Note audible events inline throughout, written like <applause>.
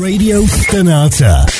Radio Stanata.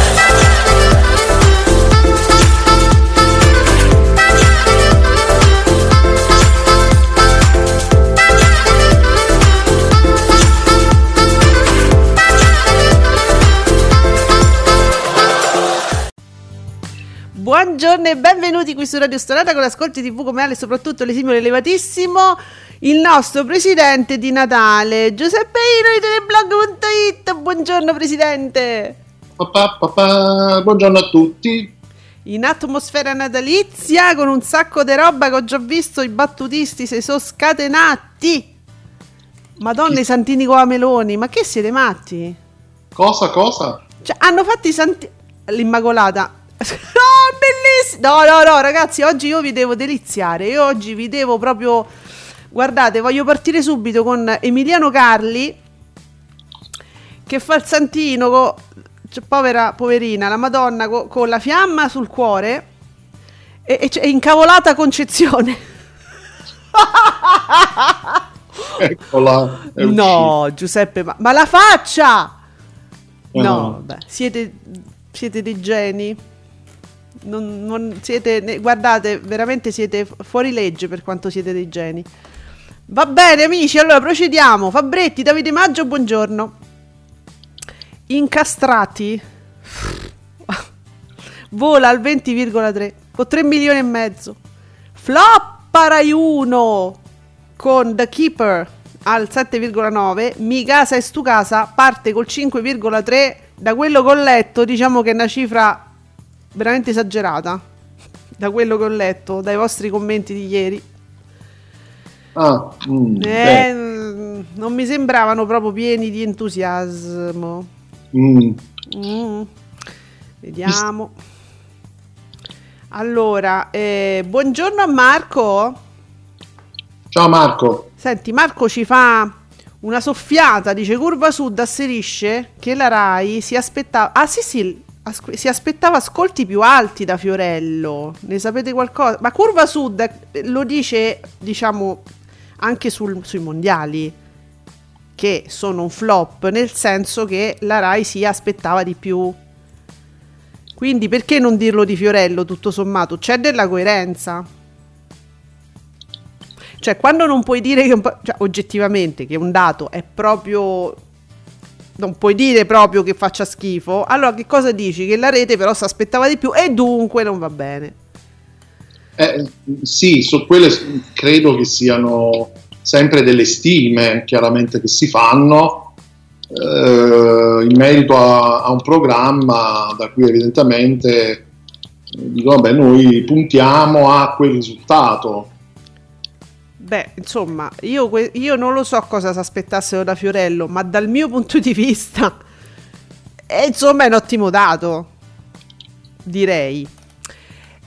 Buongiorno e benvenuti qui su Radio Stonata con l'ascolti TV come Ale, soprattutto l'esimio elevatissimo, il nostro presidente di Natale, Giuseppe Ino di Teleblog.it. Buongiorno presidente. Papà, papà, buongiorno a tutti. In atmosfera natalizia con un sacco di roba che ho già visto, i battutisti si sono scatenati. Madonna, i santini con la meloni, ma che siete matti? Cosa, cosa? Cioè, hanno fatto i santini... L'Immacolata <laughs> No, bellissimo! No, no, no, ragazzi, oggi io vi devo deliziare. Io oggi vi devo proprio. Guardate, voglio partire subito con Emiliano Carli che fa il santino con. Cioè, povera, poverina, la Madonna co- con la fiamma sul cuore e, e c'è incavolata concezione. <laughs> Eccola. No, Giuseppe, ma, ma la faccia! No, no. Beh, siete, siete dei geni non, non siete, guardate, veramente siete fuori legge per quanto siete dei geni. Va bene, amici, allora procediamo. Fabretti, Davide Maggio, buongiorno. Incastrati. <laughs> Vola al 20,3 con 3 milioni e mezzo. Flop Rai 1 con The Keeper al 7,9. Mi casa e stu casa parte col 5,3. Da quello che ho letto, diciamo che è una cifra veramente esagerata da quello che ho letto, dai vostri commenti di ieri. Ah, mm, eh, non mi sembravano proprio pieni di entusiasmo. Mm. Mm. Vediamo. Allora, eh, buongiorno a Marco. Ciao Marco. Senti, Marco ci fa una soffiata, dice Curva Sud asserisce che la RAI si aspettava... Ah sì sì, Asco- si aspettava ascolti più alti da Fiorello, ne sapete qualcosa? Ma Curva Sud eh, lo dice, diciamo, anche sul, sui mondiali, che sono un flop, nel senso che la Rai si aspettava di più. Quindi perché non dirlo di Fiorello, tutto sommato? C'è della coerenza. Cioè, quando non puoi dire che cioè, oggettivamente che un dato è proprio non puoi dire proprio che faccia schifo, allora che cosa dici? Che la rete però si aspettava di più e dunque non va bene. Eh, sì, su quelle credo che siano sempre delle stime chiaramente che si fanno eh, in merito a, a, un programma da cui evidentemente dicono vabbè noi puntiamo a quel risultato Beh, insomma, io, io non lo so cosa si aspettassero da Fiorello, ma dal mio punto di vista, è, insomma, è un ottimo dato, direi.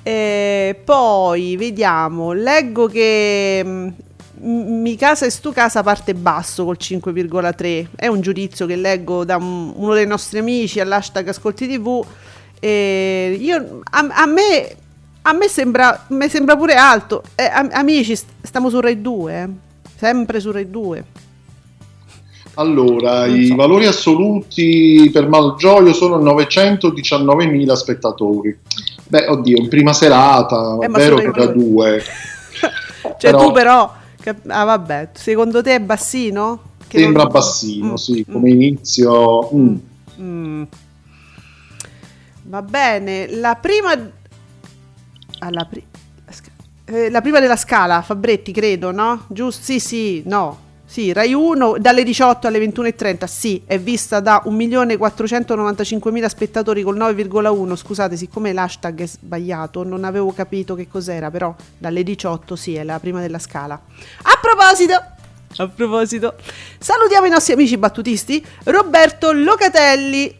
E poi vediamo, leggo che mm, mi casa e stu casa parte basso col 5,3 è un giudizio che leggo da un, uno dei nostri amici all'hashtag ascolti tv e io, a, a me a me sembra, me sembra pure alto. Eh, am- amici, stiamo su Rai 2, eh? sempre su Rai 2. Allora, i so. valori assoluti per Malgioglio sono 919.000 spettatori. Beh, oddio, in prima serata, Eh, vero che da due. <laughs> Cioè Però- tu però... Ah vabbè, secondo te è bassino? Che Sembra non- bassino, Mm, sì, mm, come inizio. mm. mm. Va bene, la prima... Alla pri- eh, la prima della scala, Fabretti, credo, no? Giusto? Sì, sì, no. Sì, Rai 1 dalle 18 alle 21.30, sì, è vista da 1.495.000 spettatori col 9,1. Scusate, siccome l'hashtag è sbagliato, non avevo capito che cos'era, però dalle 18 sì, è la prima della scala. A proposito, a proposito, salutiamo i nostri amici battutisti, Roberto Locatelli,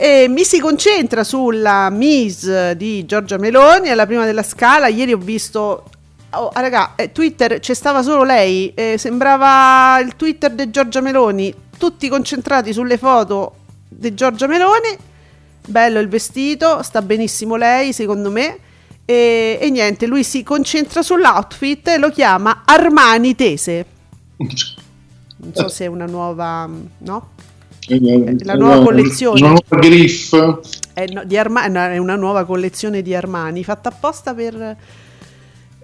e mi si concentra sulla Miss di Giorgia Meloni alla prima della scala. Ieri ho visto. Oh, ah, raga, eh, Twitter c'è stava solo lei. eh, sembrava il Twitter di Giorgia Meloni. Tutti concentrati sulle foto di Giorgia Meloni. Bello il vestito, sta benissimo lei, secondo me. E, e niente, lui si concentra sull'outfit e lo chiama Armani Tese. <laughs> Non so se è una nuova. No? La nuova collezione. Una nuova griff. È, no- di Arma- no, è una nuova collezione di Armani fatta apposta per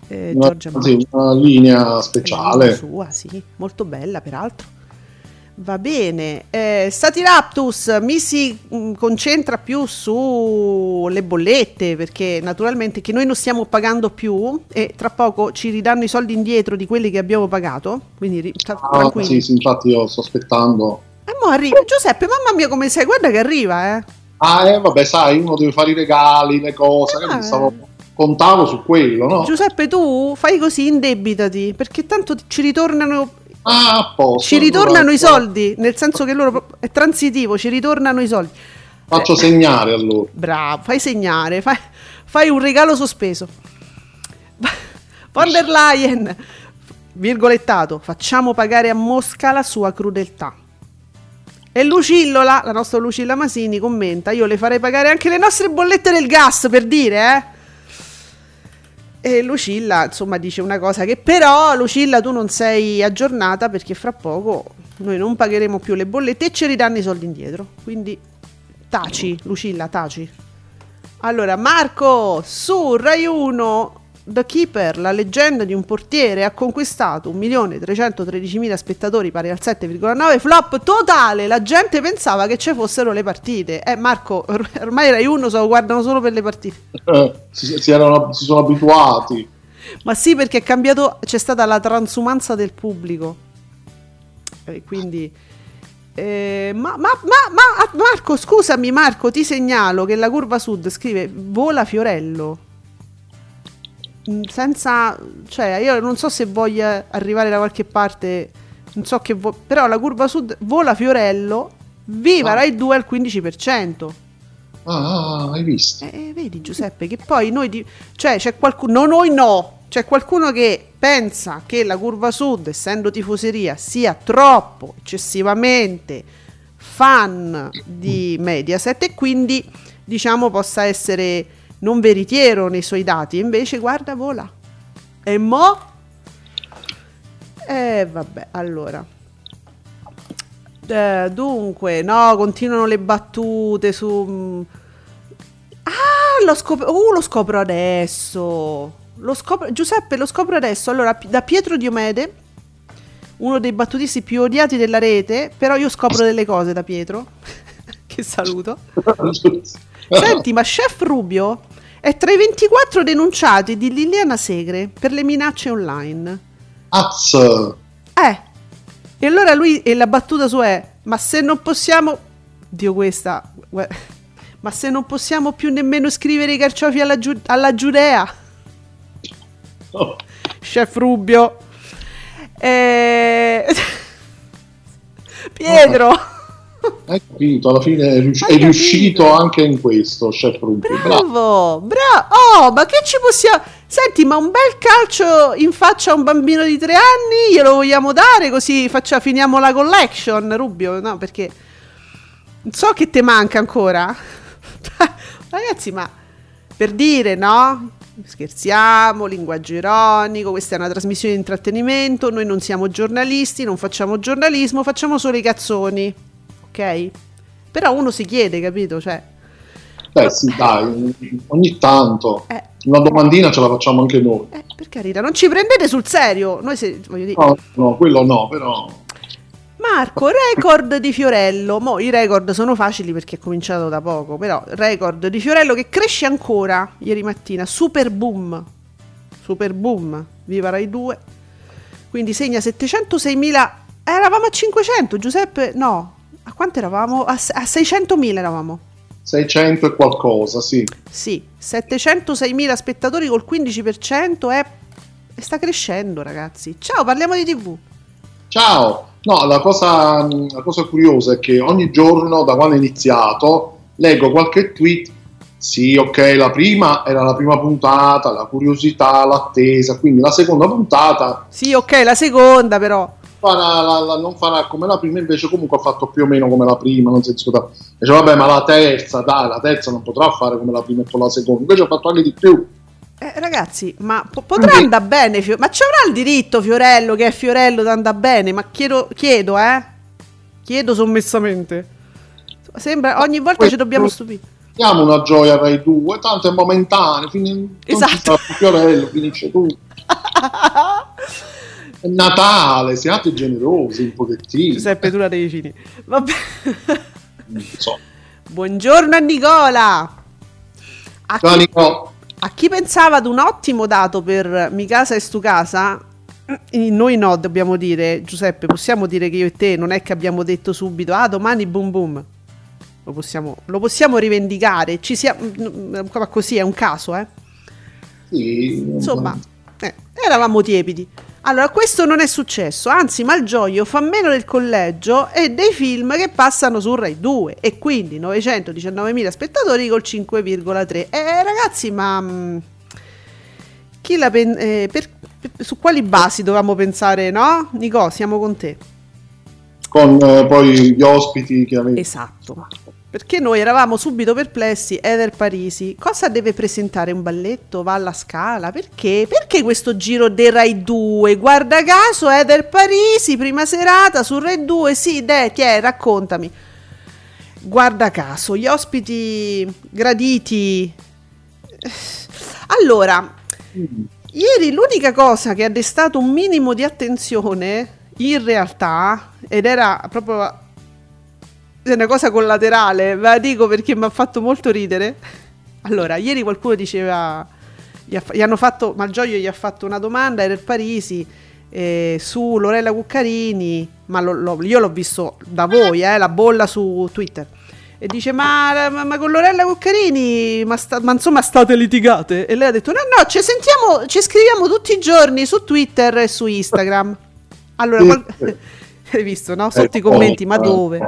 eh, Una, Giorgia sì, una linea speciale. sua, sì, molto bella peraltro. Va bene, eh, Satiraptus mi si mm, concentra più sulle bollette perché naturalmente che noi non stiamo pagando più e tra poco ci ridanno i soldi indietro di quelli che abbiamo pagato, quindi ri- sta- Ah, tranquilli. sì, sì, infatti io sto aspettando. E mo arriva, Giuseppe, mamma mia come sei, guarda che arriva, eh. Ah, eh, vabbè, sai, uno deve fare i regali, le cose, Ah? Stavo- contavo su quello, no? Giuseppe, tu fai così, indebitati, perché tanto ci ritornano, Ah, a posto. ci ritornano allora, i soldi, nel senso che loro è transitivo, ci ritornano i soldi. Faccio Eh, segnare allora. Bravo, fai segnare, fai, fai un regalo sospeso. <laughs> Von der Leyen, virgolettato, facciamo pagare a Mosca la sua crudeltà. E Lucillola, la nostra Lucilla Masini, commenta, io le farei pagare anche le nostre bollette del gas, per dire, eh. E Lucilla, insomma, dice una cosa che però, Lucilla, tu non sei aggiornata perché fra poco noi non pagheremo più le bollette e ci ridanno i soldi indietro. Quindi taci, Lucilla, taci. Allora, Marco, su Rai 1, The Keeper, la leggenda di un portiere, ha conquistato 1.313.000 spettatori, pari al 7,9, flop totale, la gente pensava che ci fossero le partite. Eh Marco, or- ormai Rai 1 se lo guardano solo per le partite. Eh, si, si erano- si sono abituati. Ma sì, perché è cambiato, c'è stata la transumanza del pubblico. E quindi... eh, ma, ma- ma- ma- Marco, scusami Marco, ti segnalo che la curva sud scrive vola Fiorello. Mm, Senza... Cioè, io non so se voglia arrivare da qualche parte, non so che... vo- però la curva sud vola Fiorello, viva Ah. Rai 2 al 15%. Ah, ah, hai visto? Eh, vedi Giuseppe che poi noi di- cioè c'è qualcuno no noi no c'è qualcuno che pensa che la curva sud essendo tifoseria sia troppo eccessivamente fan di Mediaset e quindi diciamo possa essere non veritiero nei suoi dati invece guarda vola e mo eh vabbè allora eh, dunque, no, continuano le battute su. mm. Ah, lo scopro. Uh, lo scopro adesso. Lo scopro, Giuseppe, lo scopro adesso. Allora, da Pietro Diomede, uno dei battutisti più odiati della rete, però io scopro delle cose da Pietro. Che saluto. Senti, ma Chef Rubio è tra i 24 denunciati di Liliana Segre per le minacce online. Az, Eh, e allora lui, e la battuta sua è, ma se non possiamo, Dio questa, <laughs> ma se non possiamo più nemmeno scrivere i carciofi alla, Giu- alla Giudea, oh, <laughs> chef Rubio. Eh... <laughs> Pietro, hai capito, alla fine è, rius- è riuscito anche in questo, Chef Rubio. Bravo. bravo, oh, ma che ci possiamo... Senti, ma un bel calcio in faccia a un bambino di tre anni glielo vogliamo dare così faccia, finiamo la collection, Rubio, no, perché... So che te manca ancora. <laughs> Ragazzi, ma per dire, no? Scherziamo, linguaggio ironico, questa è una trasmissione di intrattenimento, noi non siamo giornalisti, non facciamo giornalismo, facciamo solo i cazzoni, ok? Però uno si chiede, capito? Cioè, Beh, sì, dai, ogni tanto. Eh. Una domandina ce la facciamo anche noi. Eh, per carità, non ci prendete sul serio. Noi se, voglio dire. No, no, quello no, però. Marco, record di Fiorello. Mo, i record sono facili perché è cominciato da poco, però record di Fiorello che cresce ancora ieri mattina, super boom. Super boom, viva Rai 2. Quindi segna 706.000. Eravamo a 500, Giuseppe? No. Quanto eravamo? A, a 600.000 eravamo. 600 e qualcosa, sì. Sì, 706.000 spettatori col 15% è... e sta crescendo, ragazzi. Ciao, parliamo di TV. Ciao! No, la cosa, la cosa curiosa è che ogni giorno, da quando è iniziato, leggo qualche tweet. Sì, ok, la prima era la prima puntata, la curiosità, l'attesa, quindi la seconda puntata Sì, ok, la seconda però. Farà la- la- non farà come la prima, invece comunque ha fatto più o meno come la prima, non si discuta. Dice, vabbè, ma la terza, dai, la terza non potrà fare come la prima e poi la seconda, invece ha fatto anche di più. Eh, ragazzi, ma po- potrà andare bene? Fio- ma ci avrà il diritto Fiorello, che è Fiorello, di andare bene? Ma chiedo, chiedo, eh? Chiedo sommessamente. Sembra ogni volta ci dobbiamo stupire. Diamo una gioia a Rai 2, tanto è momentaneo, fin- non ci Esatto. sarà più Fiorello, finisce tutto. <laughs> È Natale, siate generosi un pochettino. Giuseppe, tu la devi finire. Vabbè. So. Buongiorno a Nicola. A Ciao, chi, Nico. a chi pensava ad un ottimo dato per Mi casa e stu casa, eh, noi no, dobbiamo dire, Giuseppe, possiamo dire che io e te non è che abbiamo detto subito, ah, domani boom boom. Lo possiamo, lo possiamo rivendicare, ci sia, mm, ma così è un caso, eh. Sì, Insomma, eh, eravamo tiepidi. Allora, questo non è successo, anzi Malgioglio fa meno del collegio e dei film che passano su Rai 2 e quindi 919.000 spettatori col 5,3. Eh ragazzi, ma mm, chi la pen- eh, per- per- su quali basi dovevamo pensare, no? Nico, siamo con te. con eh, poi gli ospiti che avete. Esatto. Perché noi eravamo subito perplessi, Eder Parisi, cosa deve presentare un balletto? Va alla scala? Perché? Perché questo giro dei Rai 2? Guarda caso, Eder Parisi, prima serata su Rai 2, sì, dai, ti è, raccontami. Guarda caso, gli ospiti graditi. Allora, ieri l'unica cosa che ha destato un minimo di attenzione, in realtà, ed era proprio è una cosa collaterale, ve la dico perché mi ha fatto molto ridere. Allora, ieri qualcuno diceva, gli, ha- gli hanno fatto, Malgioglio gli ha fatto una domanda, era il Parisi, eh, su Lorella Cuccarini, ma lo- lo- io l'ho visto da voi, eh, la bolla su Twitter. E dice, ma, ma- ma con Lorella Cuccarini, ma, sta- ma insomma state litigate? E lei ha detto, no, no, ci sentiamo, ci scriviamo tutti i giorni su Twitter e su Instagram. Allora, qual- <laughs> hai visto, no? Sotto Eh, i commenti, ma eh, dove?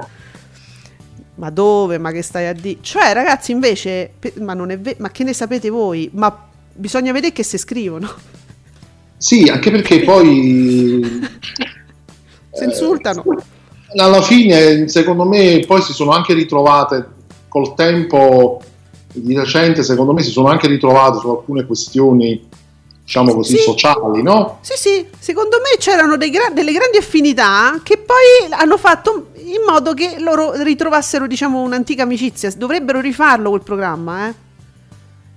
Ma dove? Ma che stai a dire? Cioè, ragazzi, invece, pe- ma non è vero, ma che ne sapete voi? Ma bisogna vedere che se scrivono. Sì, anche perché poi <laughs> Si eh, insultano. alla fine, secondo me, poi si sono anche ritrovate col tempo di recente, secondo me si sono anche ritrovate su alcune questioni, diciamo così, Sì. sociali, no? Sì, sì, secondo me c'erano gra- delle grandi affinità che poi hanno fatto in modo che loro ritrovassero, diciamo, un'antica amicizia. Dovrebbero rifarlo quel programma, eh.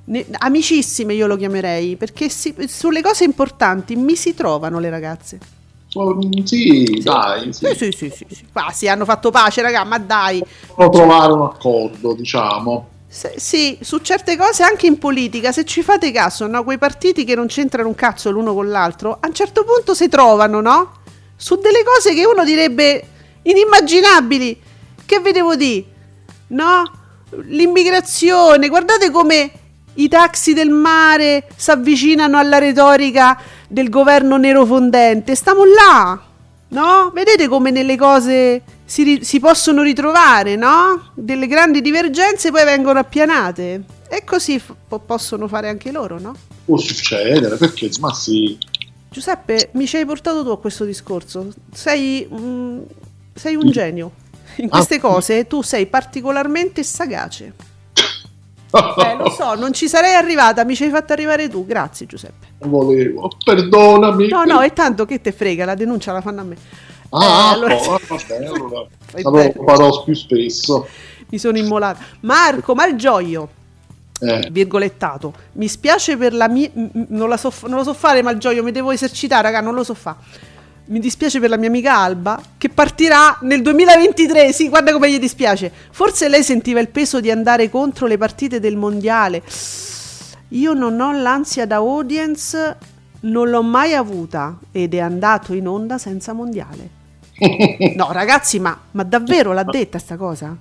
Ne- amicissime io lo chiamerei, perché si- sulle cose importanti mi si trovano le ragazze. So- Sì, dai, sì. Sì, sì, sì, sì. Ah, sì, hanno fatto pace, raga, ma dai. Possono trovare un accordo, diciamo. Se- sì, su certe cose anche in politica, se ci fate caso, no? quei partiti che non c'entrano un cazzo l'uno con l'altro, a un certo punto si trovano, no? Su delle cose che uno direbbe inimmaginabili. Che vedevo di? No? L'immigrazione, guardate come i taxi del mare si avvicinano alla retorica del governo nero fondente. Stiamo là, no? Vedete come nelle cose si, ri- si possono ritrovare, no? Delle grandi divergenze poi vengono appianate. E così f- po- possono fare anche loro, no? Può succedere, perché? Ma sì. Giuseppe, mi ci hai portato tu a questo discorso. Sei, mm, sei un genio. In queste Ah. cose tu sei particolarmente sagace. Eh, lo so, non ci sarei arrivata, mi ci hai fatto arrivare tu. Grazie, Giuseppe. Non volevo, perdonami. No, no, e tanto che te frega, la denuncia la fanno a me. Ah, Eh, allora- oh, <laughs> vabbè, allora, allora lo farò più spesso. Mi sono immolata. Marco Malgioglio. Eh. virgolettato. Mi spiace per la mia. Non, la so, non lo so fare, Malgioglio, mi devo esercitare, raga, non lo so fare. Mi dispiace per la mia amica Alba, che partirà nel 2023. Sì, guarda come gli dispiace. Forse lei sentiva il peso di andare contro le partite del mondiale. Io non ho l'ansia da audience, non l'ho mai avuta ed è andato in onda senza mondiale. No, ragazzi, ma, ma davvero l'ha detta sta cosa?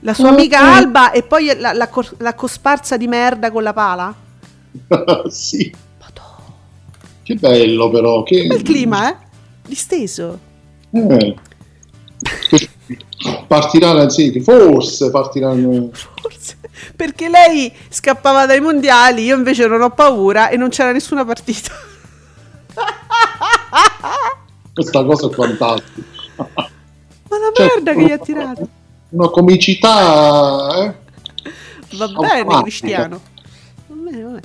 La sua amica Alba e poi la, la la cosparsa di merda con la pala? <laughs> sì. Che bello però. Che... Bel clima, eh? Disteso. Eh. Partirà, sì, forse partiranno. Forse. Perché lei scappava dai mondiali, io invece non ho paura e non c'era nessuna partita. <laughs> Questa cosa è fantastica. Ma la Cioè, merda che gli ha tirato. Una comicità. Eh? Va bene. Cristiano. Va bene, va bene.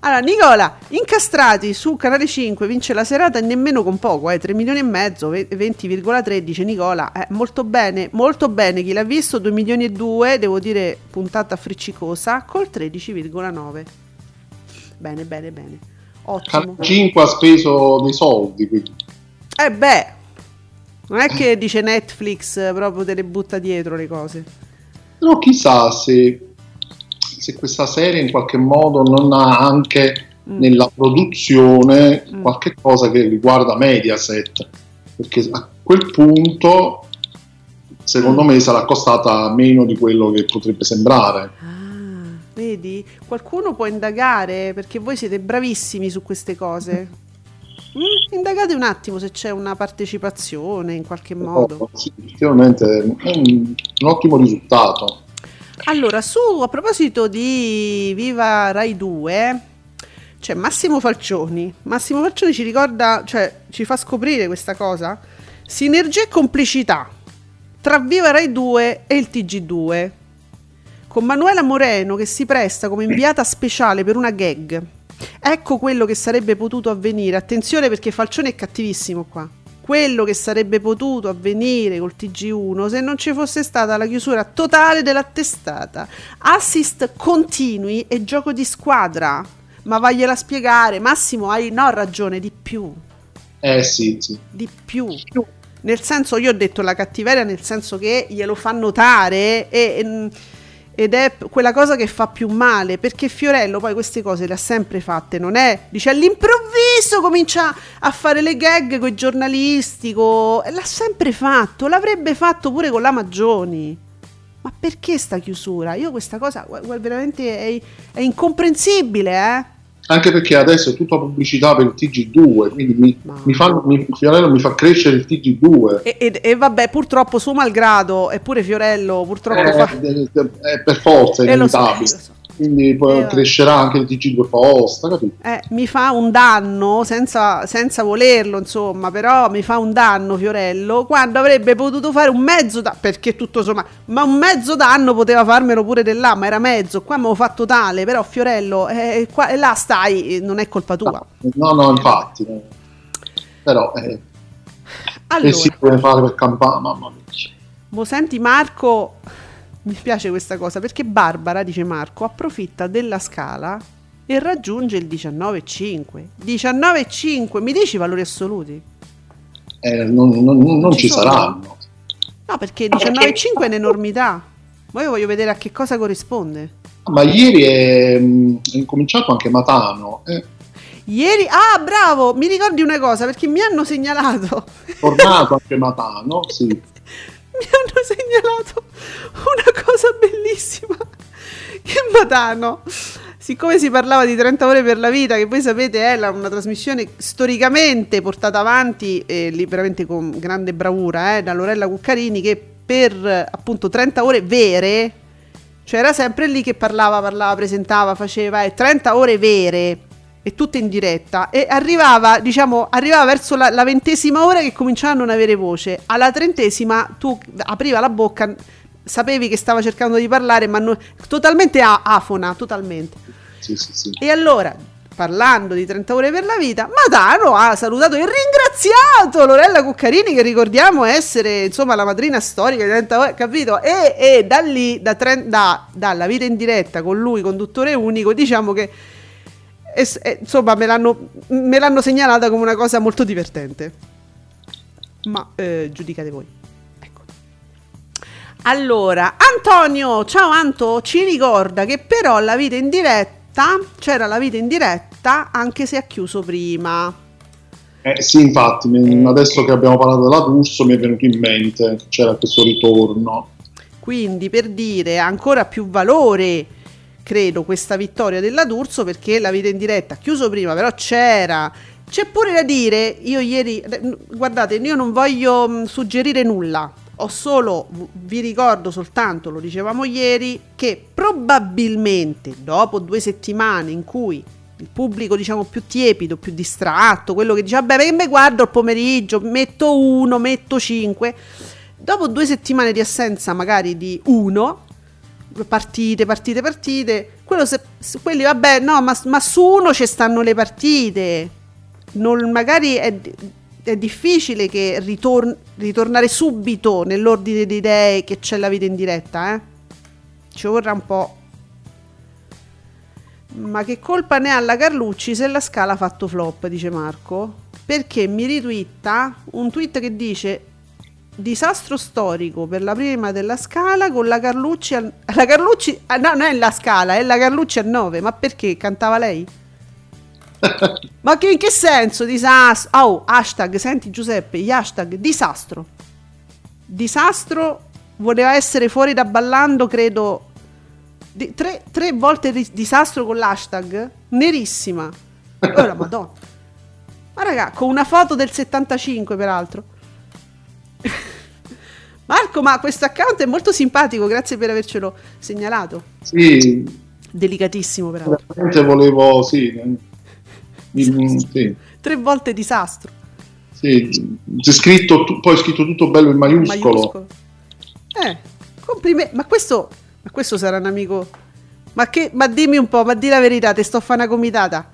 Allora, Nicola, incastrati su Canale 5, vince la serata e nemmeno con poco, eh, 3 milioni e mezzo, ve- 20,3 dice Nicola. Eh, molto bene, molto bene, chi l'ha visto 2 milioni e 2, devo dire puntata friccicosa, col 13,9. Bene, bene, bene. Ottimo. Canale 5 ha speso dei soldi. Quindi. Eh beh, non è che dice Netflix eh, proprio te le butta dietro le cose. Però chissà se, se questa serie in qualche modo non ha anche Mm. nella produzione Mm. qualche cosa che riguarda Mediaset. Perché a quel punto, secondo Mm. me, sarà costata meno di quello che potrebbe sembrare. Ah, vedi? Qualcuno può indagare perché voi siete bravissimi su queste cose. Mm, indagate un attimo se c'è una partecipazione in qualche modo. Oh, sì, effettivamente è un, un ottimo risultato. Allora, su a proposito di Viva Rai 2, c'è Massimo Falcioni. Massimo Falcioni ci ricorda, cioè ci fa scoprire questa cosa. Sinergia e complicità tra Viva Rai 2 e il TG2. Con Manuela Moreno che si presta come inviata speciale per una gag. Ecco quello che sarebbe potuto avvenire. Attenzione perché Falcioni è cattivissimo qua. Quello che sarebbe potuto avvenire col TG1 se non ci fosse stata la chiusura totale della testata. Assist continui e gioco di squadra. Ma vagliela spiegare, Massimo, hai no ragione di più. Eh sì, sì. Di più. Nel senso, io ho detto la cattiveria, nel senso che glielo fa notare e- e- ed è quella cosa che fa più male perché Fiorello poi queste cose le ha sempre fatte, non è? Dice all'improvviso comincia a fare le gag con i giornalisti, l'ha sempre fatto, l'avrebbe fatto pure con la Maggioni. Ma perché sta chiusura? Io questa cosa veramente è, è incomprensibile, eh? Anche perché adesso è tutta pubblicità per il TG2, quindi mi, mi fa, mi, Fiorello mi fa crescere il TG2. E, e- e vabbè, purtroppo suo malgrado, eppure Fiorello purtroppo Eh, fa... eh, eh, per forza, è Eh, so, inevitabile. lo so. Quindi Eh, crescerà anche il TG2 posta, capito? Eh, mi fa un danno senza, senza volerlo, insomma, però mi fa un danno Fiorello quando avrebbe potuto fare un mezzo danno, perché tutto insomma, ma un mezzo danno poteva farmelo pure là, ma era mezzo, qua mi ho fatto tale, però Fiorello, eh, qua, e là stai, non è colpa tua. No, no, infatti. Però, eh, Allora, che si può fare per campare, mamma mia. mo senti Marco, mi piace questa cosa, perché Barbara, dice Marco, approfitta della scala e raggiunge il 19,5. 19,5, mi dici i valori assoluti? Eh, non, non- non Ci ci saranno. No, perché 19,5 è un'enormità. Ma io voglio vedere a che cosa corrisponde. Ma ieri è, è incominciato anche Matano, è Ieri, ah, bravo, mi ricordi una cosa perché mi hanno segnalato. tornato <laughs> anche Matano, sì. Mi hanno segnalato una cosa bellissima. Che Matano, siccome si parlava di 30 ore per la vita, che voi sapete è la- una trasmissione storicamente portata avanti, eh, lì veramente con grande bravura, eh, da Lorella Cuccarini, che per eh, appunto 30 ore vere, cioè era sempre lì che parlava, parlava, presentava, faceva, e 30 ore vere e tutte in diretta e arrivava diciamo arrivava verso la, la ventesima ora che cominciava a non avere voce alla trentesima tu apriva la bocca sapevi che stava cercando di parlare ma non- totalmente a- afona totalmente sì, sì, sì. e allora parlando di 30 ore per la vita, Matano ha salutato e ringraziato Lorella Cuccarini, che ricordiamo essere insomma la madrina storica di 30 ore, capito? E, e da lì, da, da, dalla vita in diretta con lui, conduttore unico, diciamo che e, e, insomma me l'hanno, me l'hanno, segnalata come una cosa molto divertente. Ma eh, giudicate voi. Ecco. Allora, Antonio, ciao Anto, ci ricorda che però la vita in diretta, c'era la vita in diretta anche se ha chiuso prima. Eh, sì, infatti, eh. adesso che abbiamo parlato della D'Urso mi è venuto in mente che c'era questo ritorno. Quindi per dire ancora più valore credo, questa vittoria della D'Urso perché la vita in diretta, chiuso prima, però c'era. C'è pure da dire, io ieri, guardate, io non voglio mm, suggerire nulla, ho solo, vi ricordo soltanto, lo dicevamo ieri, che probabilmente dopo due settimane in cui il pubblico diciamo più tiepido, più distratto, quello che dice vabbè me guardo il pomeriggio, metto uno, metto cinque, dopo due settimane di assenza magari di uno, partite, partite, partite. Quello se, quelli, vabbè, no, ma, ma, su uno ci stanno le partite. Non, magari è, è difficile che ritorn, ritornare subito nell'ordine di idee che c'è la vita in diretta, eh. Ci vorrà un po'. Ma che colpa ne ha la Carlucci se la scala ha fatto flop, dice Marco? Perché mi ritwitta un tweet che dice disastro storico per la prima della scala con la Carlucci al, la Carlucci ah, no non è la scala è la Carlucci a 9 ma perché cantava lei? <laughs> ma che, in che senso disastro? Oh hashtag senti Giuseppe gli hashtag disastro. Disastro voleva essere fuori da ballando credo di, tre, tre, volte ri- disastro con l'hashtag? Nerissima. <laughs> Oh la madonna. Ma raga con una foto del 75 peraltro <laughs> Marco, ma questo account è molto simpatico, grazie per avercelo segnalato. Sì. Delicatissimo, però. Veramente volevo, sì. Il, <laughs> sì. Tre volte disastro. Sì, c'è scritto, poi scritto tutto bello in maiuscolo. maiuscolo. Eh, complimenti. Ma questo, ma questo sarà un amico... Ma, che, ma dimmi un po', ma di la verità, te sto a fare una comitata.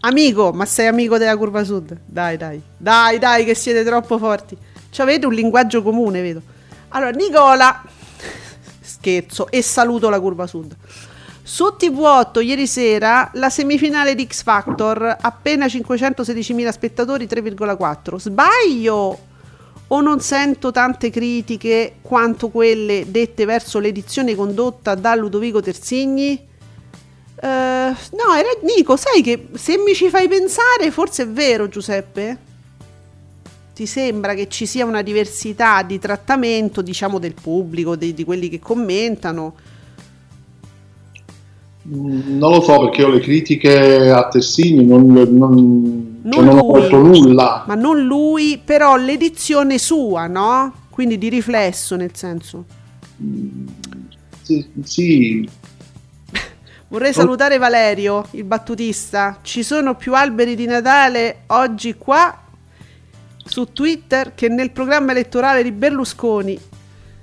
Amico, ma sei amico della curva sud? Dai, dai, dai, dai, che siete troppo forti. Ci avete un linguaggio comune, vedo. Allora, Nicola, scherzo, e saluto la curva sud. Su TV8 ieri sera la semifinale di X Factor, appena 516.000 spettatori, 3,4. Sbaglio o non sento tante critiche quanto quelle dette verso l'edizione condotta da Ludovico Tersigni? Uh, no, era Nico, sai che se mi ci fai pensare, forse è vero, Giuseppe? Ti sembra che ci sia una diversità di trattamento, diciamo, del pubblico, di, di quelli che commentano? Mm, non lo so perché io le critiche a Tessini non, non, non, cioè non ho detto nulla. Ma non lui, però l'edizione sua, no? Quindi di riflesso nel senso. Mm, sì. sì. <laughs> Vorrei salutare Valerio, il battutista. Ci sono più alberi di Natale oggi qua su Twitter che nel programma elettorale di Berlusconi.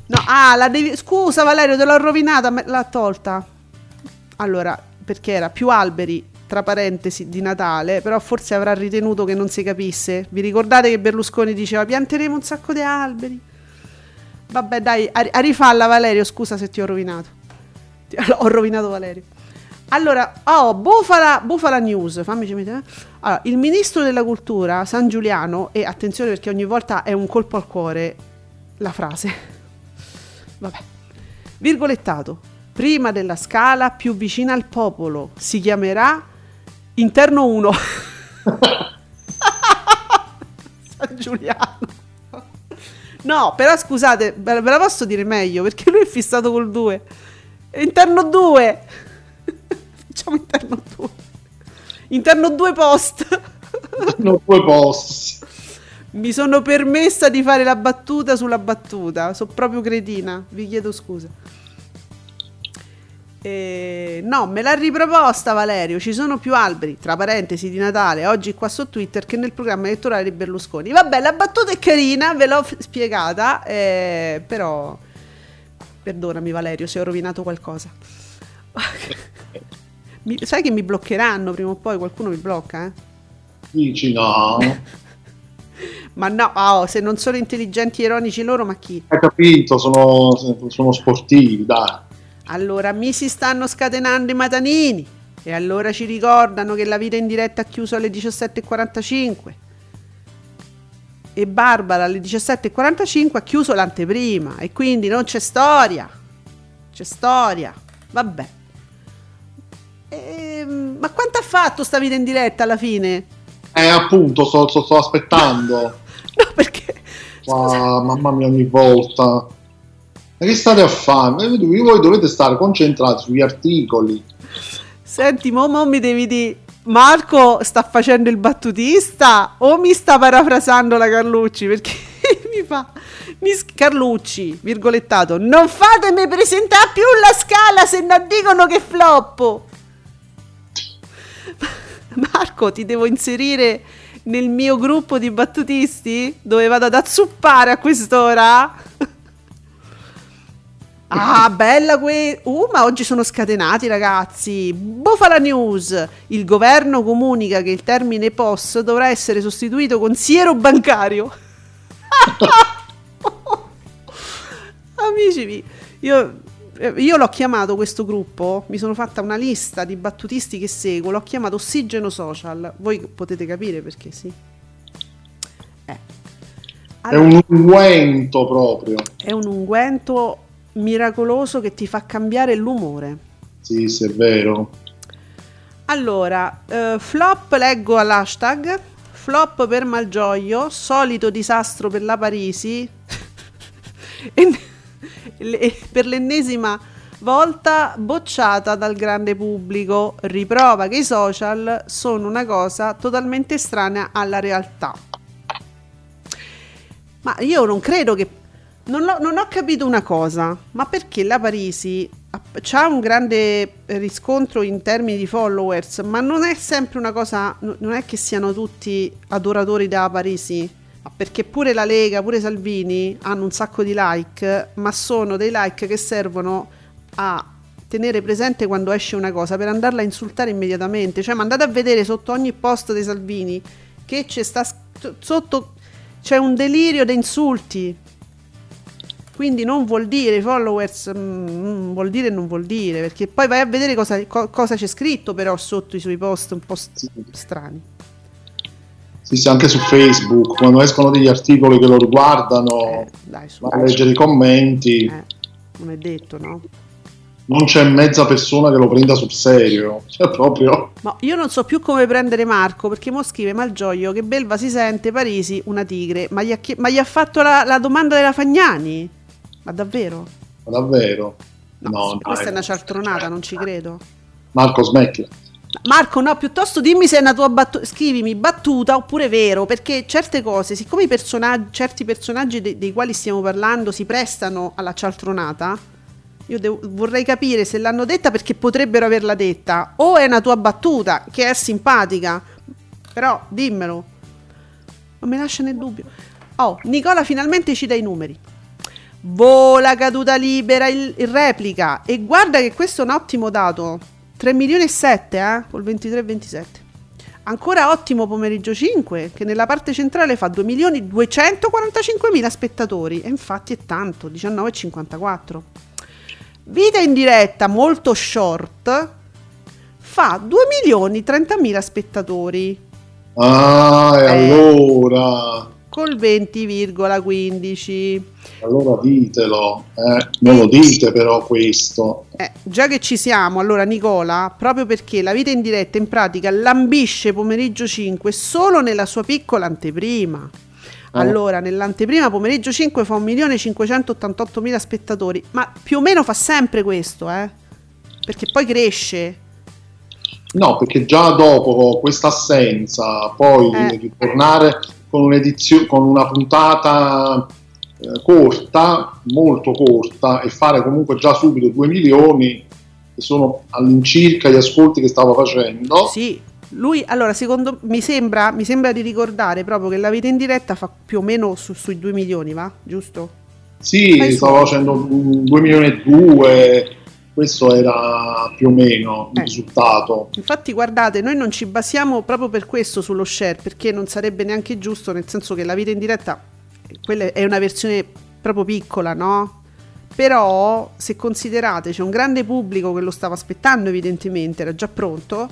No, ah, la devi... scusa Valerio, te l'ho rovinata, me l'ha tolta. Allora, perché era più alberi, tra parentesi, di Natale, però forse avrà ritenuto che non si capisse. Vi ricordate che Berlusconi diceva pianteremo un sacco di alberi? Vabbè, dai, a rifalla Valerio, scusa se ti ho rovinato. <laughs> Ho rovinato Valerio. Allora, oh, Bufala, Bufala News, fammi vedere. Allora, il ministro della cultura, San Giuliano, e attenzione perché ogni volta è un colpo al cuore la frase. <laughs> Vabbè. Virgolettato. Prima della scala più vicina al popolo si chiamerà Interno 1. <laughs> San Giuliano. No, però scusate, ve la posso dire meglio perché lui è fissato col 2. Interno 2. Facciamo interno 2. Interno 2 post. Interno 2 post. Mi sono permessa di fare la battuta sulla battuta. Sono proprio cretina. Vi chiedo scusa. Eh, no, me l'ha riproposta Valerio. Ci sono più alberi, tra parentesi, di Natale oggi qua su Twitter che nel programma elettorale di Berlusconi. Vabbè, la battuta è carina, ve l'ho spiegata, eh, però perdonami Valerio se ho rovinato qualcosa. <laughs> Mi- sai che mi bloccheranno prima o poi? Qualcuno mi blocca, eh? Dici no. <laughs> Ma no, oh, se non sono intelligenti e ironici loro, ma chi? Hai capito, sono, sono sportivi, dai. Allora, mi si stanno scatenando i matanini. E allora ci ricordano che la vita in diretta ha chiuso alle 17.45. E Barbara alle 17.45 ha chiuso l'anteprima. E quindi non c'è storia. C'è storia. Vabbè. Ehm, ma quanto ha fatto sta vita in diretta alla fine? Eh, appunto, sto, sto- sto aspettando. <laughs> No, perché... Scusa, Ah, mamma mia, ogni volta. Ma che state a fare? Eh, Voi dovete stare concentrati sugli articoli. senti, mo, mo mi devi dire... Marco sta facendo il battutista o mi sta parafrasando la Carlucci? Perché <laughs> mi fa... mi Carlucci, virgolettato, non fatemi presentare più la scala se non dicono che floppo. <laughs> Marco, ti devo inserire nel mio gruppo di battutisti dove vado ad azzuppare a quest'ora? <laughs> Ah, bella que... Uh, ma oggi sono scatenati, ragazzi. Bufala News. Il governo comunica che il termine POS dovrà essere sostituito con siero bancario. <laughs> Amici, mi- io, io l'ho chiamato questo gruppo, mi sono fatta una lista di battutisti che seguo, l'ho chiamato Ossigeno Social. Voi potete capire perché sì. Eh. È un unguento proprio. è un unguento miracoloso che ti fa cambiare l'umore. Sì, sì, è vero. Allora, eh, flop leggo all'hashtag, flop per Malgioglio, solito disastro per la Parisi, <laughs> e- per l'ennesima volta bocciata dal grande pubblico, riprova che i social sono una cosa totalmente estranea alla realtà. Ma io non credo che... Non, l'ho- non ho capito una cosa, ma perché la Parisi ha un grande riscontro in termini di followers, ma non è sempre una cosa, non è che siano tutti adoratori della Parisi, perché pure la Lega, pure Salvini hanno un sacco di like, ma sono dei like che servono a tenere presente quando esce una cosa per andarla a insultare immediatamente. Cioè, ma andate a vedere sotto ogni post dei Salvini che c'è sta sotto c'è un delirio di insulti. Quindi non vuol dire followers, mm, vuol dire non vuol dire, perché poi vai a vedere cosa, co- cosa c'è scritto però sotto i suoi post un po' st- strani. Sì, sì, anche su Facebook, quando escono degli articoli che lo riguardano, Eh, dai, su. a leggere i commenti, Eh, non è detto, no? non c'è mezza persona che lo prenda sul serio. Cioè, proprio... Ma io non so più come prendere Marco perché mo scrive Malgioglio che Belva si sente, Parisi una tigre. Ma gli ha, ma gli ha fatto la, la domanda della Fagnani? Ma davvero? Ma davvero? No, No, questa dai. è una cialtronata, non ci credo. Marco, smetti. Marco, no, piuttosto dimmi se è una tua battuta, scrivimi battuta oppure vero, perché certe cose, siccome personaggi, certi personaggi de- dei quali stiamo parlando si prestano alla cialtronata, io devo- vorrei capire se l'hanno detta perché potrebbero averla detta, o è una tua battuta che è simpatica, però dimmelo, non mi lascia nel dubbio. Oh, Nicola finalmente ci dà i numeri. Vola caduta libera il replica e guarda che questo è un ottimo dato 3 milioni e 7 eh, col 23 e 27 ancora ottimo pomeriggio 5 che nella parte centrale fa 2 milioni 245 mila spettatori e infatti è tanto 19,54 vita in diretta molto short fa 2 milioni 30 mila spettatori. Ah, e Eh. allora... col 20,15 Allora ditelo, eh, me lo dite però questo. Eh, già che ci siamo, allora Nicola, proprio perché la vita in diretta in pratica lambisce pomeriggio 5 solo nella sua piccola anteprima. Allora, nell'anteprima pomeriggio 5 fa 1.588.000 spettatori, ma più o meno fa sempre questo, eh? Perché poi cresce. No, perché già dopo questa assenza, poi Eh. ritornare con un'edizione, con una puntata eh, corta, molto corta, e fare comunque già subito 2 milioni, che sono all'incirca gli ascolti che stava facendo. Sì, lui, allora, secondo mi sembra, mi sembra di ricordare proprio che la vita in diretta fa più o meno su- sui 2 milioni, va? Giusto? Sì, Fai stava su. facendo 2 milioni e 2, questo era più o meno il Eh. risultato. Infatti, guardate, noi non ci basiamo proprio per questo sullo share, perché non sarebbe neanche giusto, nel senso che la vita in diretta, quella è una versione proprio piccola, no? Però, se considerate, c'è un grande pubblico che lo stava aspettando, evidentemente, era già pronto.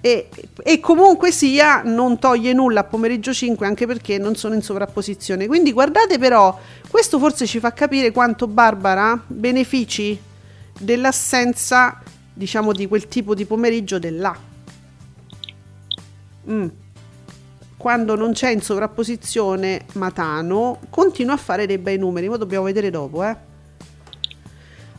E, e comunque sia, non toglie nulla a pomeriggio 5, anche perché non sono in sovrapposizione. Quindi, guardate, però, questo forse ci fa capire quanto Barbara benefici dell'assenza, diciamo, di quel tipo di pomeriggio dell'A. Mm. Quando non c'è in sovrapposizione Matano, continua a fare dei bei numeri, ma dobbiamo vedere dopo, eh.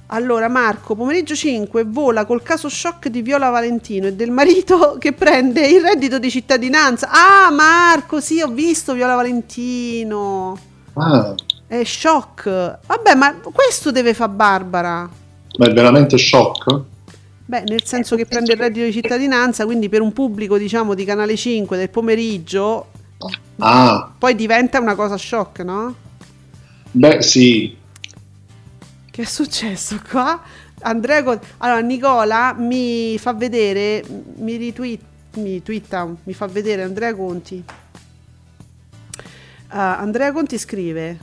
Allora, Marco, pomeriggio 5 vola col caso shock di Viola Valentino e del marito <laughs> che prende il reddito di cittadinanza. Ah, Marco, sì, ho visto Viola Valentino. Ah, È shock. Vabbè, ma questo deve fare Barbara. Ma è veramente shock? Beh, nel senso che prende il reddito di cittadinanza, quindi per un pubblico, diciamo, di Canale 5 del pomeriggio, Ah, poi diventa una cosa shock, no? beh sì, Che è successo qua? Andrea Con- Allora, Nicola mi fa vedere, mi retweet, mi twitta, mi fa vedere Andrea Conti. Ah, Andrea Conti scrive,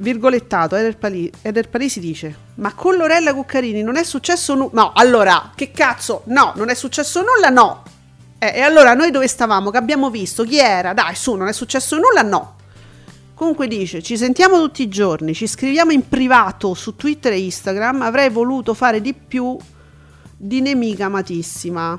virgolettato, Eder, Pali- Eder Parisi dice, ma con Lorella Cuccarini non è successo nulla? No, allora, che cazzo? No, non è successo nulla? No. Eh, e allora noi dove stavamo? Che abbiamo visto? Chi era? Dai, su, non è successo nulla? No. Comunque dice, ci sentiamo tutti i giorni, ci scriviamo in privato su Twitter e Instagram, avrei voluto fare di più di nemica amatissima.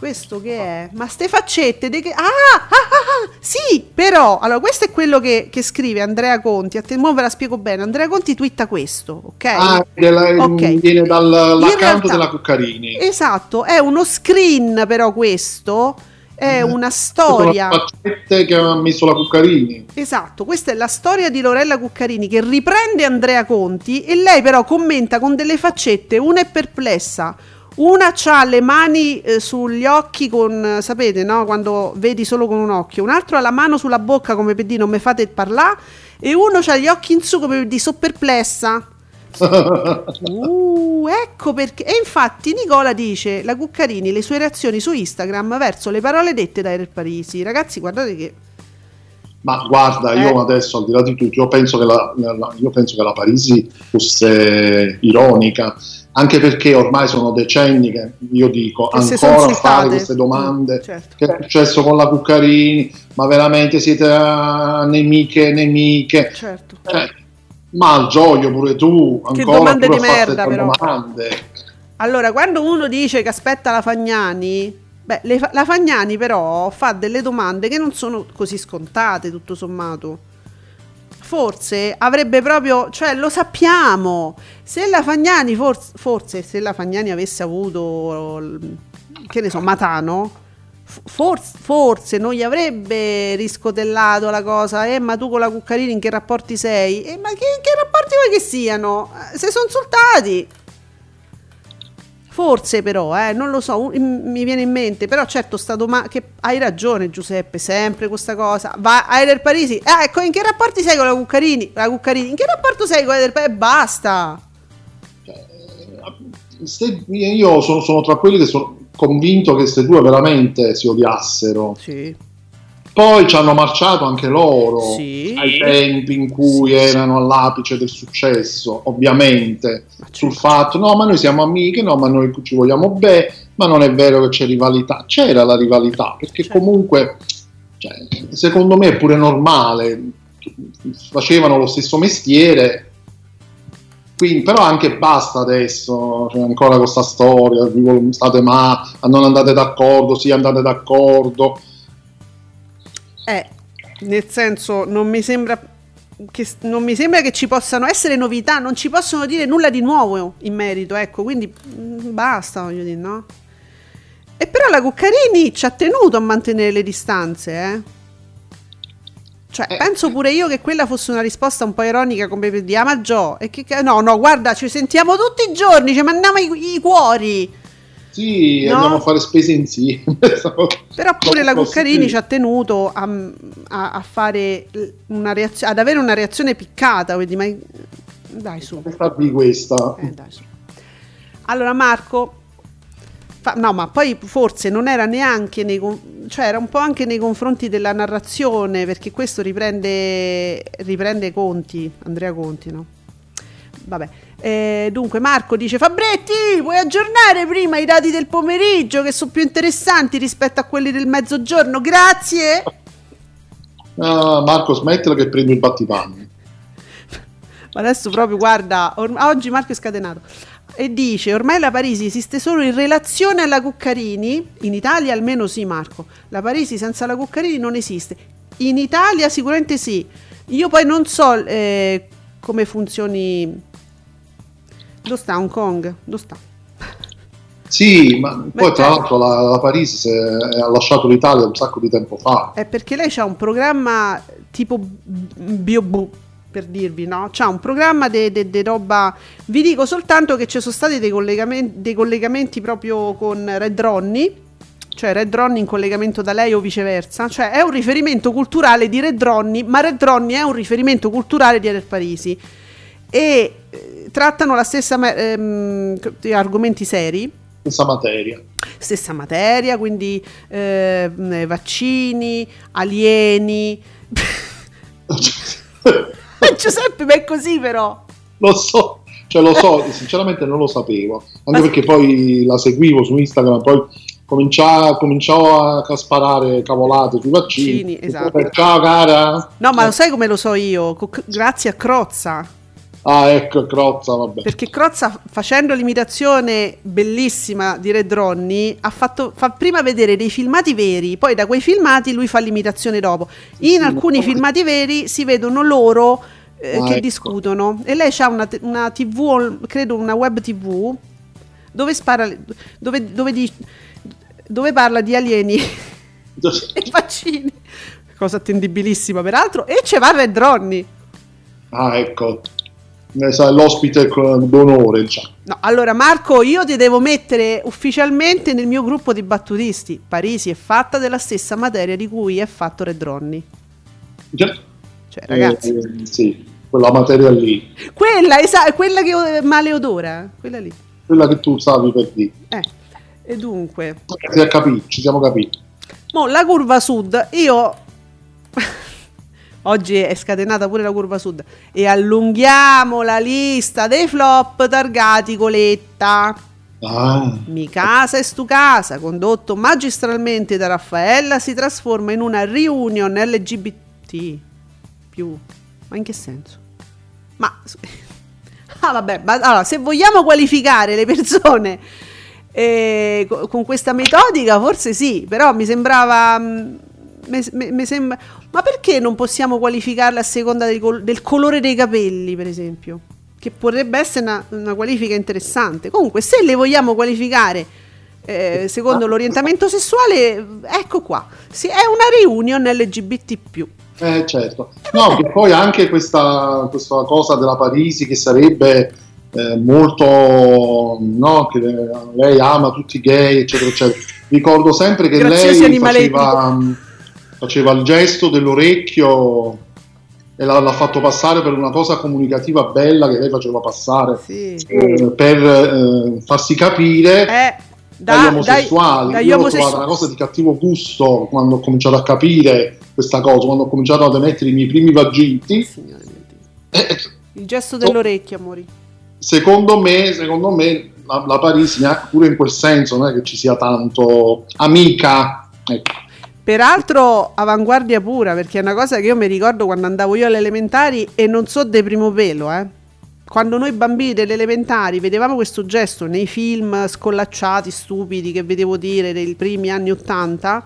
Questo che è? Ma ste faccette? de che... ah, ah, ah, ah, sì, però, allora questo è quello che, che scrive Andrea Conti, a te, mo ve la spiego bene, Andrea Conti twitta questo, ok? ah, della- Ok. viene dall'account della Cuccarini. Esatto, è uno screen però questo, è una storia... Le faccette che ha messo la Cuccarini. Esatto, questa è la storia di Lorella Cuccarini che riprende Andrea Conti e lei però commenta con delle faccette, una è perplessa, una ha le mani eh, sugli occhi con, eh, sapete, no? Quando vedi solo con un occhio, un altro ha la mano sulla bocca come per dire non mi fate parlare e uno ha gli occhi in su come per dire so perplessa. <laughs> Uh, ecco perché. E infatti Nicola dice, la Cuccarini, le sue reazioni su Instagram verso le parole dette da Eder Parisi. Ragazzi, guardate che... Ma guarda, io Eh. adesso al di là di tutto, io penso che la, la- io penso che la Parisi fosse ironica, anche perché ormai sono decenni che io dico Che ancora a fare queste domande. Mm, certo. Che è successo con la Cuccarini? Ma veramente siete ah, nemiche, nemiche? Certo. Cioè, ma al gioio pure tu, Che ancora domande pure di merda, però. domande. Allora, quando uno dice che aspetta la Fagnani, beh, le la Fagnani però fa delle domande che non sono così scontate, tutto sommato. Forse avrebbe proprio, cioè lo sappiamo, se la Fagnani, forse, forse se la Fagnani avesse avuto, che ne so, Matano, forse, forse non gli avrebbe riscotellato la cosa, eh ma tu con la Cuccarini in che rapporti sei? Eh, ma che, che rapporti vuoi che siano? Eh, Se sono insultati. Forse però, eh, non lo so, mi viene in mente, però certo sta domanda, che hai ragione Giuseppe, sempre questa cosa, va a Eder Parisi, eh, ecco, in che rapporti sei con la Cuccarini? La Cuccarini, in che rapporto sei con Eder Parisi? Basta! Ste- io sono, sono tra quelli che sono convinto che queste due veramente si odiassero. Sì, Poi ci hanno marciato anche loro Sì. ai tempi in cui erano all'apice del successo, ovviamente, certo. sul fatto no, ma noi siamo amiche, no, ma noi ci vogliamo bene, ma non è vero che c'è rivalità. C'era la rivalità, perché Certo. comunque, cioè, secondo me è pure normale, facevano lo stesso mestiere. Quindi, però anche basta adesso, cioè, ancora questa storia, state ma non andate d'accordo, sì andate d'accordo. Eh, nel senso, non mi sembra che, non mi sembra che ci possano essere novità, non ci possono dire nulla di nuovo in merito, ecco, quindi mm, basta, voglio dire, no? E però la Cuccarini ci ha tenuto a mantenere le distanze, eh? Cioè, Eh. penso pure io che quella fosse una risposta un po' ironica come per dire, ah, ma Gio, e che, che- no, no, guarda, ci sentiamo tutti i giorni, ci mandiamo i, i cuori. Sì, No. andiamo a fare spese insieme. <laughs> Però pure la Cuccarini ci ha tenuto a, a- a fare una reazio- ad avere una reazione piccata, quindi, ma Dai su. Questa. Eh, dai, su. Allora Marco, fa- no ma poi forse non era neanche nei, con- cioè era un po' anche nei confronti della narrazione, perché questo riprende, riprende Conti, Andrea Conti, no? Vabbè, Eh, dunque Marco dice Fabretti, vuoi aggiornare prima i dati del pomeriggio che sono più interessanti rispetto a quelli del mezzogiorno? Grazie. Ah, Marco, smettila che prendo il battipanni. <laughs> Ma adesso proprio guarda, or- oggi Marco è scatenato. E dice: Ormai la Parisi esiste solo in relazione alla Cuccarini. In Italia almeno sì, Marco. La Parisi senza la Cuccarini non esiste. In Italia sicuramente sì. Io poi non so eh, come funzioni. Dove sta Hong Kong? Dove sta? Sì, ma poi tra eh. l'altro la, la Parisi si è- ha lasciato l'Italia un sacco di tempo fa. È perché lei ha un programma tipo BioBu per dirvi, no? C'ha un programma di roba. Vi dico soltanto che ci sono stati dei collegamenti, dei collegamenti proprio con Red Ronnie, cioè Red Ronnie in collegamento da lei o viceversa. Cioè è un riferimento culturale di Red Ronnie, ma Red Ronnie è un riferimento culturale di Ader Parisi. E eh, trattano la stessa ehm, argomenti seri Questa materia. stessa materia, quindi eh, vaccini, alieni. <laughs> Giuseppe, ma è così però. lo so, cioè lo so, sinceramente non lo sapevo, anche perché poi la seguivo su Instagram, poi cominciò, cominciò a sparare cavolate sui vaccini. Vaccini, esatto. Ciao cara! No, ma lo sai come lo so io? Grazie a Crozza. Ah, ecco, Crozza, vabbè. Perché Crozza, facendo l'imitazione bellissima di Red Ronnie, ha fatto, fa prima vedere dei filmati veri, poi da quei filmati lui fa l'imitazione dopo. In alcuni ma- filmati veri si vedono loro eh, Ah, che ecco. discutono e lei ha una, una tv, credo una web tv, dove spara, dove, dove, di- dove parla di alieni <laughs> e vaccini, cosa attendibilissima peraltro, e c'è va Red Ronnie. Ah, ecco. Sa, l'ospite d'onore, diciamo. No, allora Marco, io ti devo mettere ufficialmente nel mio gruppo di battutisti. Parisi è fatta della stessa materia di cui è fatto Red Ronnie. Già. Cioè, ragazzi, Eh, sì, quella materia lì, quella, esa- quella che eh, male odora, quella lì. quella che tu stavi per dire. Eh, e dunque, Si è capito, ci siamo capiti. mo, la curva sud, io... Oggi è scatenata pure la curva sud. E allunghiamo la lista dei flop targati Coletta. Ah, Mi casa e stu casa, condotto magistralmente da Raffaella, si trasforma in una reunion LGBT più. Ma in che senso? Ma <laughs> Ah, vabbè, ma allora, se vogliamo qualificare le persone eh, co- con questa metodica, forse sì, però mi sembrava mm, me sembra ma perché non possiamo qualificarle a seconda del, col- del colore dei capelli, per esempio? Che potrebbe essere una, una qualifica interessante. Comunque, se le vogliamo qualificare eh, secondo l'orientamento sessuale, ecco qua. Sì, è una reunion LGBT. eh, certo. No, che poi anche questa, questa cosa della Parisi che sarebbe eh, molto, no, che lei ama tutti i gay, eccetera, eccetera. Ricordo sempre che Graziosi lei faceva, faceva il gesto dell'orecchio e l'ha, l'ha fatto passare per una cosa comunicativa bella che lei faceva passare Sì. eh, per eh, farsi capire Eh, dagli da- omosessuali. dai- dagli Io omosessuali. trovata una cosa di cattivo gusto quando ho cominciato a capire questa cosa, quando ho cominciato ad emettere i miei primi vagiti. Dio. Eh, Il gesto dell'orecchio, amori. secondo me, secondo me la, la Parisi pure in quel senso non è che ci sia tanto amica. Ecco. Peraltro avanguardia pura, perché è una cosa che io mi ricordo quando andavo io alle elementari e non so de primo pelo, eh. Quando noi bambini delle elementari vedevamo questo gesto nei film scollacciati, stupidi, che vedevo dire dei primi anni Ottanta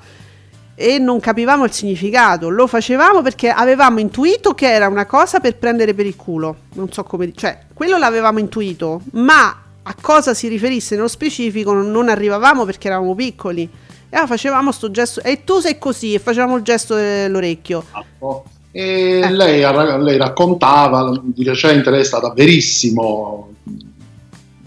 e non capivamo il significato, lo facevamo perché avevamo intuito che era una cosa per prendere per il culo, non so come, cioè, quello l'avevamo intuito, ma a cosa si riferisse nello specifico non, non arrivavamo perché eravamo piccoli. Allora facevamo sto gesto, e tu sei così, e facevamo il gesto dell'orecchio. E Eh. lei, lei raccontava, di recente lei è stata verissimo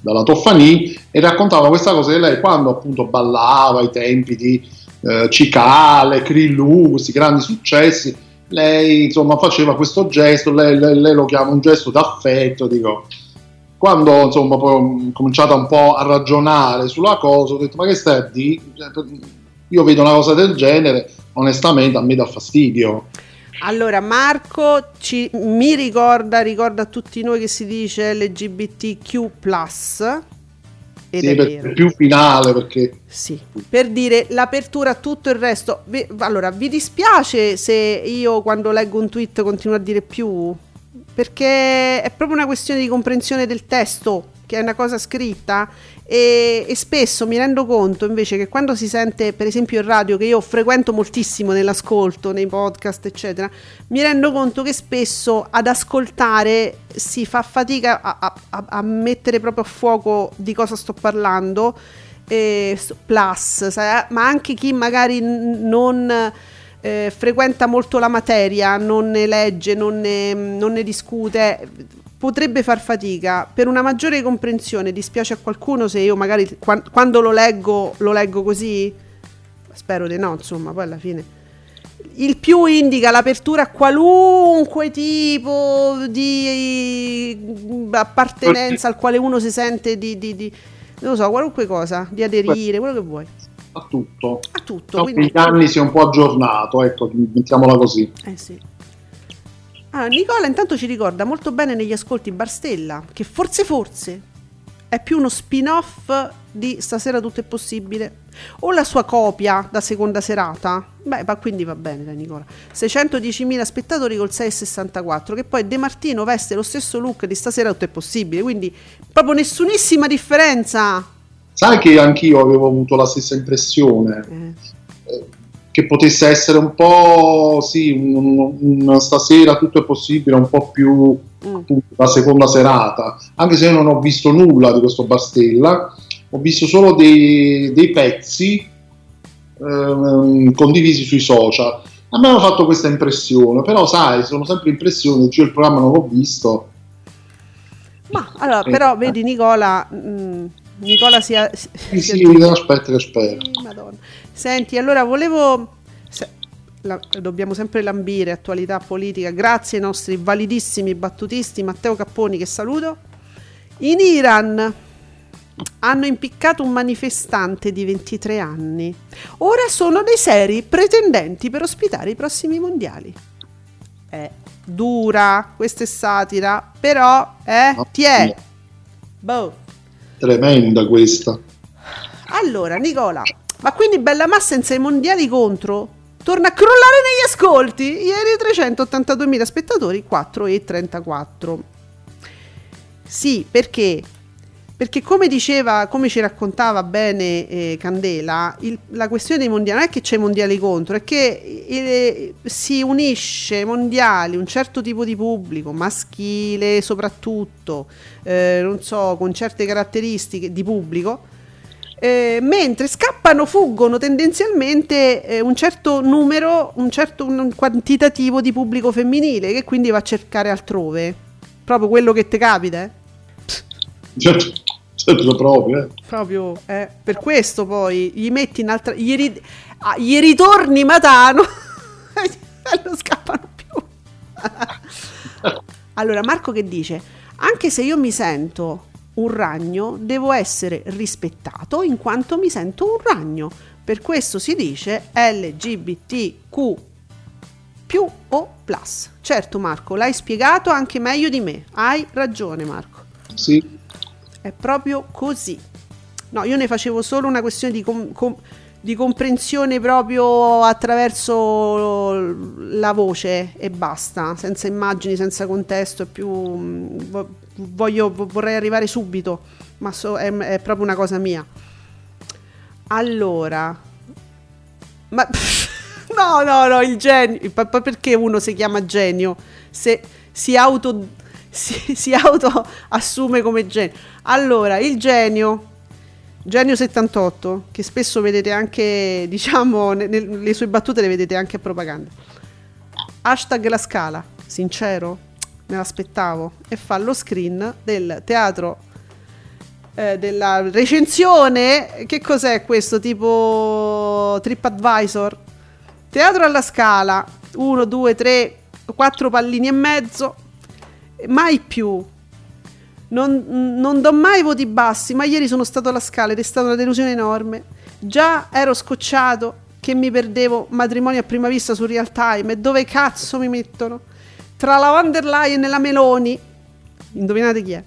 dalla Toffani e raccontava questa cosa che lei quando appunto ballava ai tempi di eh, Cicale, Crillu, questi grandi successi, lei insomma faceva questo gesto, lei, lei, lei lo chiama un gesto d'affetto, dico quando insomma poi ho cominciato un po' a ragionare sulla cosa, ho detto ma che stai a dire? Io vedo una cosa del genere, onestamente a me dà fastidio. Allora Marco ci, mi ricorda, ricorda a tutti noi che si dice LGBTQ sì, è per, vero. più finale perché Sì, per dire l'apertura a tutto il resto. Allora, vi dispiace se io quando leggo un tweet continuo a dire più? Perché è proprio una questione di comprensione del testo, che è una cosa scritta, e, e spesso mi rendo conto invece che quando si sente, per esempio, il radio, che io frequento moltissimo nell'ascolto, nei podcast, eccetera, mi rendo conto che spesso ad ascoltare si fa fatica a, a- a- mettere proprio a fuoco di cosa sto parlando plus, ma anche chi magari non eh, frequenta molto la materia, non ne legge, non ne, non ne discute, potrebbe far fatica. Per una maggiore comprensione, dispiace a qualcuno se io magari quan- quando lo leggo lo leggo così? Spero di no, insomma, poi alla fine. Il più indica l'apertura a qualunque tipo di appartenenza al quale uno si sente di, di- di- non lo so, qualunque cosa, di aderire, quello che vuoi. A tutto. A tutto. Quindi- negli anni si è un po' aggiornato, ecco, mettiamola così. Eh sì. Ah, Nicola intanto ci ricorda molto bene negli ascolti Barstella che forse forse è più uno spin-off di Stasera tutto è possibile o la sua copia da seconda serata. Beh, ma quindi va bene, dai Nicola. 610.000 spettatori col 6,64 che poi De Martino veste lo stesso look di Stasera tutto è possibile, quindi proprio nessunissima differenza. Sai che anch'io avevo avuto la stessa impressione, Eh, eh, che potesse essere un po', sì, un- un- stasera tutto è possibile, un po' più mm. la seconda serata, anche se io non ho visto nulla di questo Bastella, ho visto solo dei, dei pezzi ehm, condivisi sui social. A me hanno fatto questa impressione, però sai, sono sempre impressioni, io il programma non l'ho visto. Ma allora, però vedi Nicola, mm, Nicola sia... Sì, sia- sì, aspetta che spero. Sì, Madonna. Senti, allora volevo. se- la- dobbiamo sempre lambire attualità politica. Grazie ai nostri validissimi battutisti Matteo Capponi, che saluto. In Iran hanno impiccato un manifestante di 23 anni. Ora sono dei seri pretendenti per ospitare i prossimi mondiali. È dura, questa è satira, però, eh, ti è. Boh. Tremenda questa. Allora, Nicola, ma quindi Bella Massa senza i mondiali contro torna a crollare negli ascolti. Ieri 382.000 spettatori, 4,34. Sì, perché? Perché come diceva, come ci raccontava bene eh, Candela, il- la questione dei mondiali non è che c'è i mondiali contro, è che eh, si unisce ai mondiali un certo tipo di pubblico, maschile soprattutto, eh, non so, con certe caratteristiche di pubblico, eh, mentre scappano, fuggono tendenzialmente eh, un certo numero, un certo un quantitativo di pubblico femminile che quindi va a cercare altrove. Proprio quello che ti capita, eh? Certo, certo proprio. eh. Proprio eh, per questo poi gli metti in altra. Gli, ri- ah, gli ritorni Matano <laughs> e non scappano più. <laughs> allora, Marco che dice: Anche se io mi sento un ragno, devo essere rispettato in quanto mi sento un ragno. Per questo si dice LGBTQ più o plus. Certo, Marco, l'hai spiegato anche meglio di me. Hai ragione, Marco. Sì, È proprio così. No, io ne facevo solo una questione di, com- com- di comprensione proprio attraverso la voce e basta, senza immagini, senza contesto. Più. mm, vo- voglio, vo- vorrei arrivare subito, ma so- è, è proprio una cosa mia. Allora, ma <laughs> no, no, no, il genio. Perché uno si chiama genio? Se si auto, si, <laughs> si auto assume come genio. Allora, il genio, genio 78, che spesso vedete anche, <laughs> diciamo, ne- nel- le sue battute le vedete anche a propaganda. Hashtag la scala, sincero, me l'aspettavo. E fa lo screen del teatro eh, della recensione. Che cos'è questo? Tipo TripAdvisor? Teatro alla Scala. uno, due, tre, quattro pallini e mezzo, mai più. Non, non do mai voti bassi, ma ieri sono stato alla scala ed è stata una delusione enorme. Già ero scocciato che mi perdevo matrimonio a prima vista su real time e dove cazzo mi mettono? Tra la von der Leyen e la Meloni, indovinate chi è?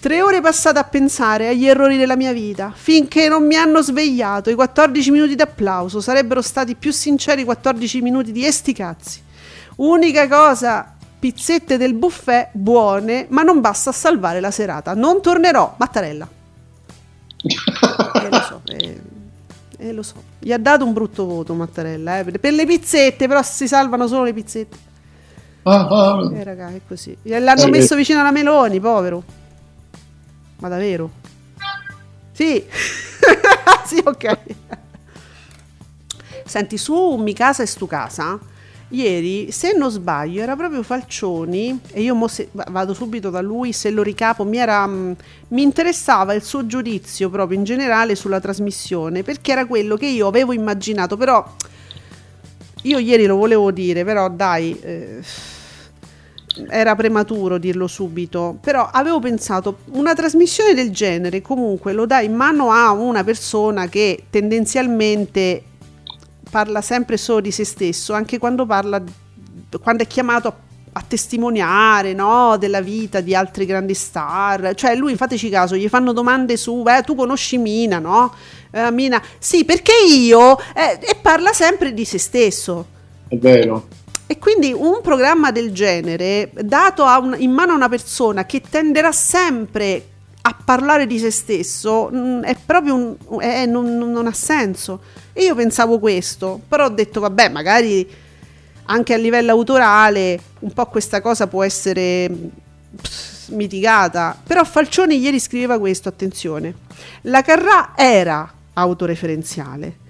Tre ore passate a pensare agli errori della mia vita, finché non mi hanno svegliato. I 14 minuti d'applauso sarebbero stati più sinceri 14 minuti di esti cazzi. Unica cosa, pizzette del buffet buone, ma non basta a salvare la serata. Non tornerò, Mattarella. eh, lo so, eh, eh, lo so. Gli ha dato un brutto voto Mattarella, eh, per le pizzette, però si salvano solo le pizzette. Ah, ah. Eh, raga, è così. L'hanno messo vicino alla Meloni, povero. Ma davvero? Sì. <laughs> sì, ok. Senti, su Mi casa e stu casa, ieri, se non sbaglio, era proprio Falcioni, e io se, vado subito da lui, se lo ricapo, mi, era, mm, mi interessava il suo giudizio proprio in generale sulla trasmissione, perché era quello che io avevo immaginato, però io ieri lo volevo dire, però dai... Eh, era prematuro dirlo subito, però avevo pensato una trasmissione del genere comunque lo dai in mano a una persona che tendenzialmente parla sempre solo di se stesso, anche quando parla quando è chiamato a, a testimoniare no, della vita di altri grandi star, cioè lui fateci caso, gli fanno domande su, eh, tu conosci Mina, no? Eh, Mina, sì, perché io? Eh, e parla sempre di se stesso. È vero e quindi un programma del genere, dato un, in mano a una persona che tenderà sempre a parlare di se stesso, mh, mm, è proprio un, è, non, non, ha senso. E io pensavo questo, però ho detto, vabbè, magari anche a livello autorale un po' questa cosa può essere pss, mitigata. Però Falcioni ieri scriveva questo, attenzione. La Carrà era autoreferenziale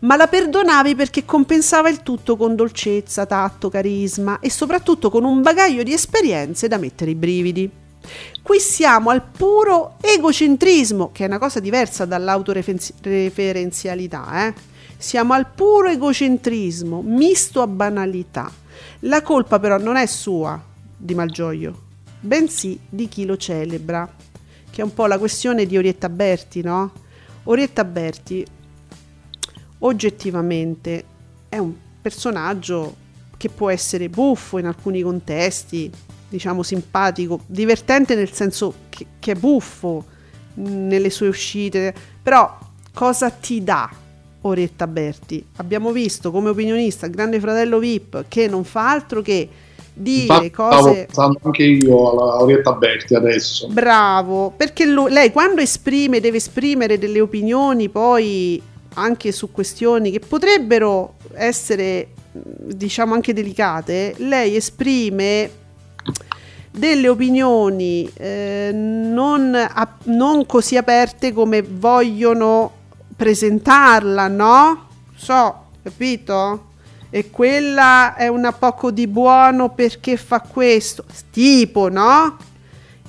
ma la perdonavi perché compensava il tutto con dolcezza, tatto, carisma e soprattutto con un bagaglio di esperienze da mettere i brividi. Qui siamo al puro egocentrismo, che è una cosa diversa dall'autoreferenzialità, eh? Siamo al puro egocentrismo, misto a banalità. La colpa però non è sua, di Malgioglio, bensì di chi lo celebra, che è un po' la questione di Orietta Berti, no? Orietta Berti oggettivamente è un personaggio che può essere buffo in alcuni contesti, diciamo simpatico, divertente nel senso che, che è buffo nelle sue uscite, però cosa ti dà Oretta Berti? Abbiamo visto come opinionista Grande Fratello VIP che non fa altro che dire Infatti, cose. Stavo anche io alla Orietta Berti adesso. Bravo, perché lo, lei quando esprime, deve esprimere delle opinioni poi anche su questioni che potrebbero essere diciamo anche delicate, lei esprime delle opinioni eh, non, a, non, così aperte come vogliono presentarla, no? So, capito? E quella è una poco di buono perché fa questo, tipo, no?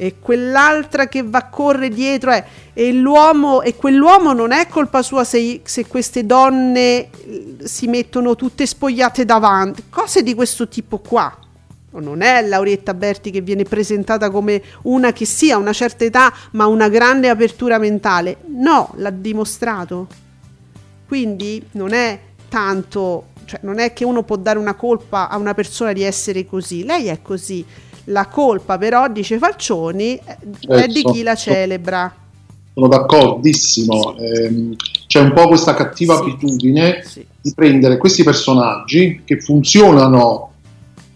e quell'altra che va a correre dietro è, e l'uomo e quell'uomo non è colpa sua se, se queste donne eh, si mettono tutte spogliate davanti cose di questo tipo qua non è Laurietta Berti che viene presentata come una che sia a una certa età ma una grande apertura mentale no l'ha dimostrato quindi non è tanto cioè non è che uno può dare una colpa a una persona di essere così lei è così la colpa però, dice Falcioni, è eh, di chi la celebra. Sono d'accordissimo. Eh, c'è un po' questa cattiva sì, abitudine sì. di prendere questi personaggi che funzionano,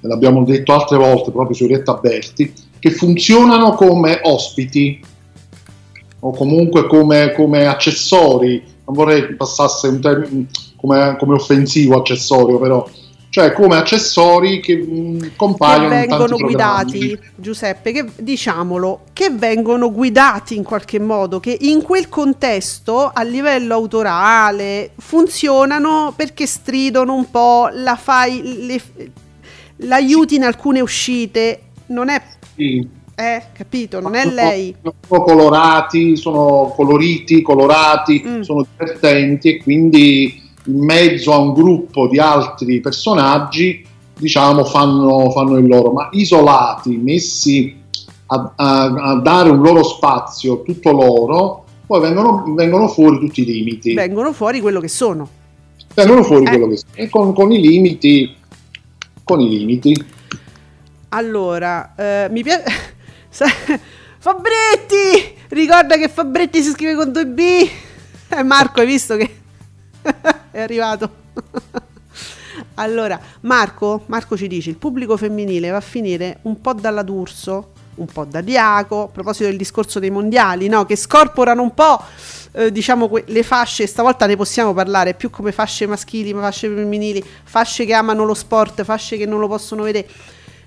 l'abbiamo detto altre volte proprio su Rietta Berti, che funzionano come ospiti o comunque come, come accessori. Non vorrei passasse un termine come, come offensivo accessorio, però cioè come accessori che mh, mm, compaiono che vengono guidati Giuseppe che diciamolo che vengono guidati in qualche modo che in quel contesto a livello autorale funzionano perché stridono un po' la fai le, l'aiuti in alcune uscite non è sì. eh, capito non è lei sono colorati sono coloriti colorati mm. sono divertenti e quindi in mezzo a un gruppo di altri personaggi diciamo, fanno, fanno il loro, ma isolati, messi a, a, a, dare un loro spazio, tutto loro, poi vengono, vengono, fuori tutti i limiti. Vengono fuori quello che sono. Vengono fuori eh. quello che sono. E con, con, i limiti, con i limiti. Allora, eh, mi piace... <laughs> Fabretti! Ricorda che Fabretti si scrive con due B. Eh, Marco, hai visto che <laughs> è arrivato? <laughs> allora, Marco, Marco ci dice, il pubblico femminile va a finire un po' dalla D'Urso, un po' da Diaco, a proposito del discorso dei mondiali, no? che scorporano un po' eh, diciamo que- le fasce, stavolta ne possiamo parlare più come fasce maschili, fasce femminili, fasce che amano lo sport, fasce che non lo possono vedere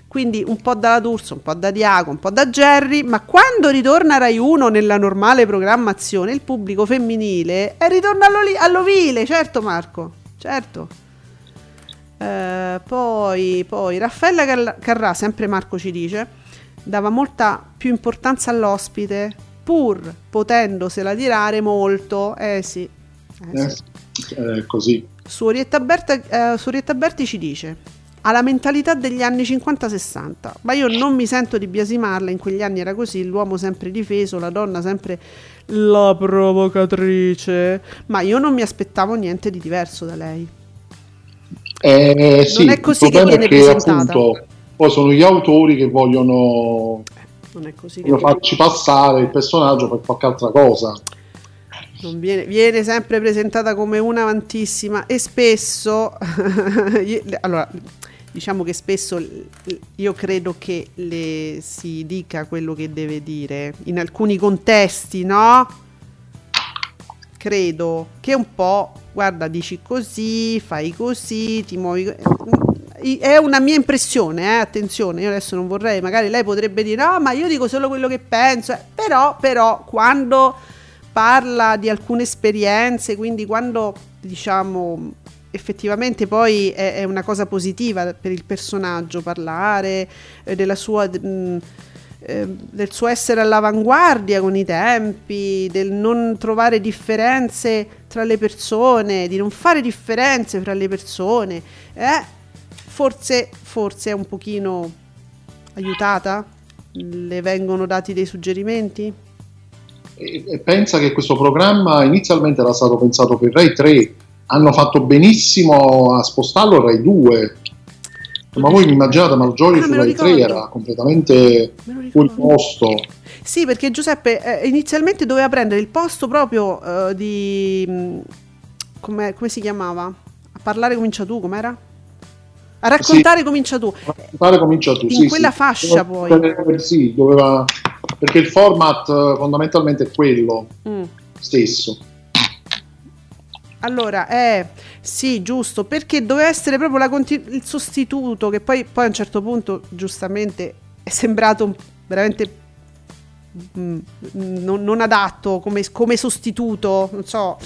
quindi un po' dalla D'Urso, un po' da Diaco, un po' da Jerry, ma quando ritorna Rai 1 nella normale programmazione, il pubblico femminile eh, ritorna all'oli- all'ovile, certo Marco, certo. Eh, poi, poi Raffaella Car- Carrà, sempre Marco ci dice, dava molta più importanza all'ospite, pur potendosela tirare molto. Eh sì. Eh, eh sì. Eh, così. Su Orietta, Berta, eh, su Orietta Berti ci dice ha la mentalità degli anni 50-60, ma io non mi sento di biasimarla, in quegli anni era così, l'uomo sempre difeso, la donna sempre la provocatrice, ma io non mi aspettavo niente di diverso da lei. Eh, sì, non è così che viene che, presentata. Appunto, poi sono gli autori che vogliono, eh, non è così che farci passare il personaggio per qualche altra cosa. Viene, viene, sempre presentata come una avantissima e spesso <laughs> allora diciamo che spesso io credo che le si dica quello che deve dire in alcuni contesti, no? Credo che un po', guarda, dici così, fai così, ti muovi. È una mia impressione, eh? attenzione, io adesso non vorrei, magari lei potrebbe dire no, ma io dico solo quello che penso, eh. però, però, quando parla di alcune esperienze, quindi quando diciamo effettivamente poi è, è, una cosa positiva per il personaggio parlare eh, della sua, mh, mm, eh, del suo essere all'avanguardia con i tempi, del non trovare differenze tra le persone, di non fare differenze tra le persone. Eh, forse, forse è un pochino aiutata? Le vengono dati dei suggerimenti? E pensa che questo programma inizialmente era stato pensato per Rai 3 hanno fatto benissimo a spostarlo a Rai 2 ma voi mi immaginate Malgioglio ah, su Rai 3 era completamente fuori posto sì perché Giuseppe eh, inizialmente doveva prendere il posto proprio eh, di mm, come si chiamava? a parlare comincia tu com'era? A raccontare sì. comincia tu a raccontare comincia tu in sì, quella sì. fascia poi sì doveva perché il format eh, fondamentalmente è quello mm. stesso allora, eh, sì, giusto, perché doveva essere proprio continu- il sostituto, che poi, poi, a un certo punto, giustamente, è sembrato veramente mh, mm, non, non, adatto come, come, sostituto, non so,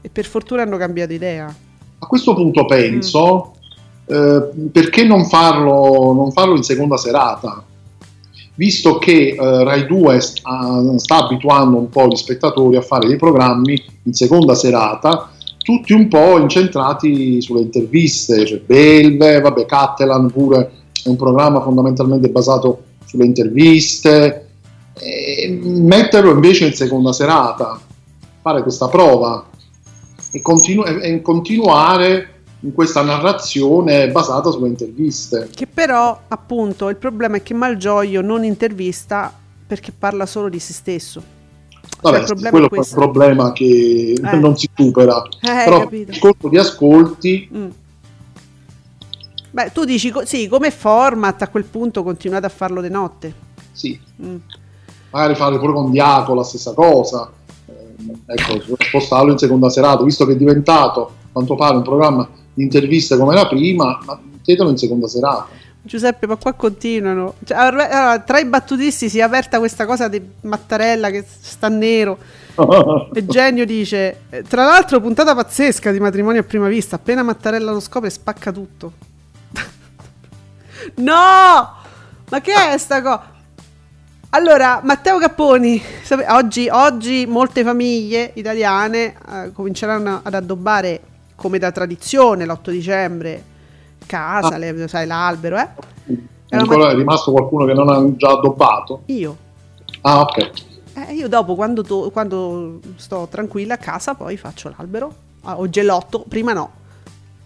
e per fortuna hanno cambiato idea. A questo punto penso, mm. Eh, perché non farlo, non farlo in seconda serata? Visto che eh, Rai 2 sta, sta abituando un po' gli spettatori a fare dei programmi in seconda serata, tutti un po' incentrati sulle interviste, cioè Belve, vabbè, Cattelan pure è un programma fondamentalmente basato sulle interviste, metterlo invece in seconda serata, fare questa prova e, continu- e continuare in questa narrazione basata sulle interviste. Che però, appunto, il problema è che Malgioglio non intervista perché parla solo di se stesso. Vabbè, cioè, quello è, è, un problema che eh. non si supera. <laughs> Eh, Però il colpo di ascolti... Mm. Beh, tu dici sì, come format a quel punto continuate a farlo di notte. Sì. Mm. Magari fare pure con Diaco la stessa cosa. Eh, ecco, spostarlo in seconda serata, visto che è diventato, a quanto pare, un programma di interviste come la prima, ma mettetelo in seconda serata. Giuseppe, ma qua continuano. Cioè, allora, tra i battutisti si è aperta questa cosa di Mattarella che sta nero. <laughs> e Genio dice: eh, Tra l'altro, puntata pazzesca di matrimonio a prima vista. Appena Mattarella lo scopre, spacca tutto. <laughs> no! Ma che è sta cosa? Allora, Matteo Capponi, oggi, oggi molte famiglie italiane eh, cominceranno ad addobbare come da tradizione l'8 dicembre casa, Ah. le- sai, l'albero, eh? È ancora è rimasto qualcuno che non ha già addobbato? Io. Ah, ok. Eh, io dopo, quando, to- quando sto tranquilla a casa, poi faccio l'albero. Ah, o gelotto, prima no.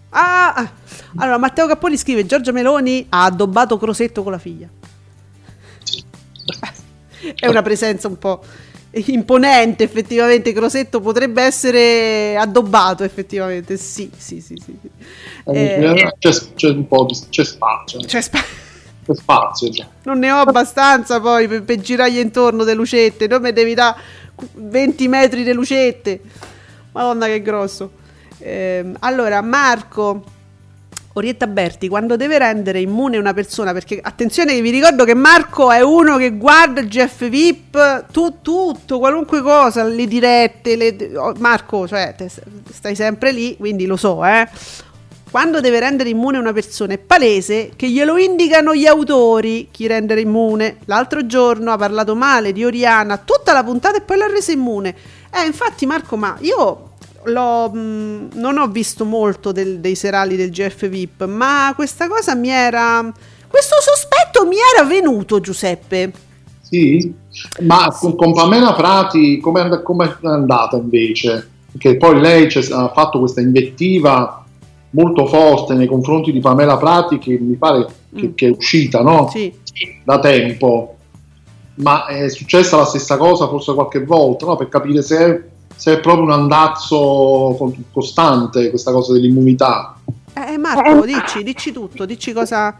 Ah, ah. allora Matteo Capponi scrive: Giorgia Meloni ha addobbato Crosetto con la figlia. <laughs> È una presenza un po' imponente, effettivamente. Crosetto potrebbe essere addobbato, effettivamente. Sì, sì, sì. sì. Eh, C'è, c'è un po' di c'è spazio. cioè, spa- C'è spazio già. non ne ho abbastanza poi per, per girargli intorno delle lucette. Non mi devi dare 20 metri di lucette. Madonna, che grosso. Ehm, allora, Marco. Orietta Berti, quando deve rendere immune una persona, perché attenzione che vi ricordo che Marco è uno che guarda GF VIP, tu, tutto, qualunque cosa, le dirette, le- oh, Marco, cioè, te- stai sempre lì, quindi lo so, eh. Quando deve rendere immune una persona è palese che glielo indicano gli autori chi rendere immune. L'altro giorno ha parlato male di Oriana tutta la puntata e poi l'ha resa immune. Eh, infatti Marco, ma io mh, non ho visto molto del- dei serali del GF VIP, ma questa cosa mi era... Questo sospetto mi era venuto, Giuseppe. Sì, ma con, con Pamela Prati come è andata invece? Perché poi lei ha fatto questa invettiva molto forte nei confronti di Pamela Prati che mi pare che, Mm. che è uscita no? Sì. da tempo. Ma è successa la stessa cosa forse qualche volta, no? per capire se è, se è proprio un andazzo costante questa cosa dell'immunità. Eh, Marco, dici, dici tutto, dici cosa...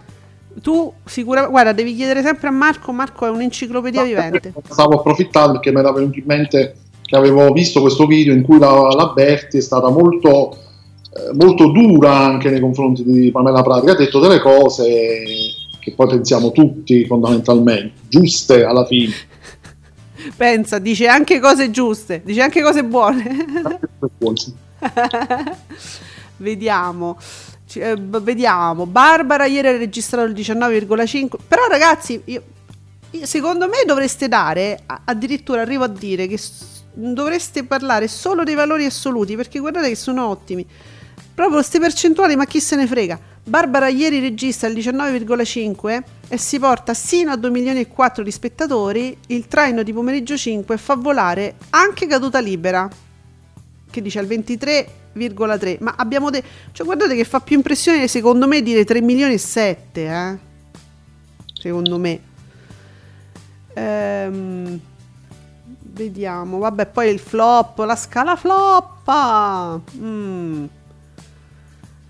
Tu sicuramente... Guarda, devi chiedere sempre a Marco, Marco è un'enciclopedia vivente. Stavo approfittando perché mi era venuto in mente che avevo visto questo video in cui la, la Berti è stata molto, eh, molto dura anche nei confronti di Pamela Prati, che ha detto delle cose che poi pensiamo tutti fondamentalmente, giuste alla fine. Pensa, dice anche cose giuste, dice anche cose buone. <laughs> vediamo. Eh, vediamo. Barbara ieri ha registrato il 19,5. Però ragazzi, io- io- secondo me dovreste dare, addirittura arrivo a dire che dovreste parlare solo dei valori assoluti, perché guardate che sono ottimi. Proprio queste percentuali, ma chi se ne frega. Barbara ieri registra il 19,5 e si porta sino a 2 milioni e 4 di spettatori. Il traino di pomeriggio 5 fa volare anche caduta libera, che dice al 23,3. Ma abbiamo detto, cioè guardate che fa più impressione secondo me dire 3 milioni e 7, eh? Secondo me. Ehm, vediamo, vabbè, poi il flop, la scala floppa. Mm.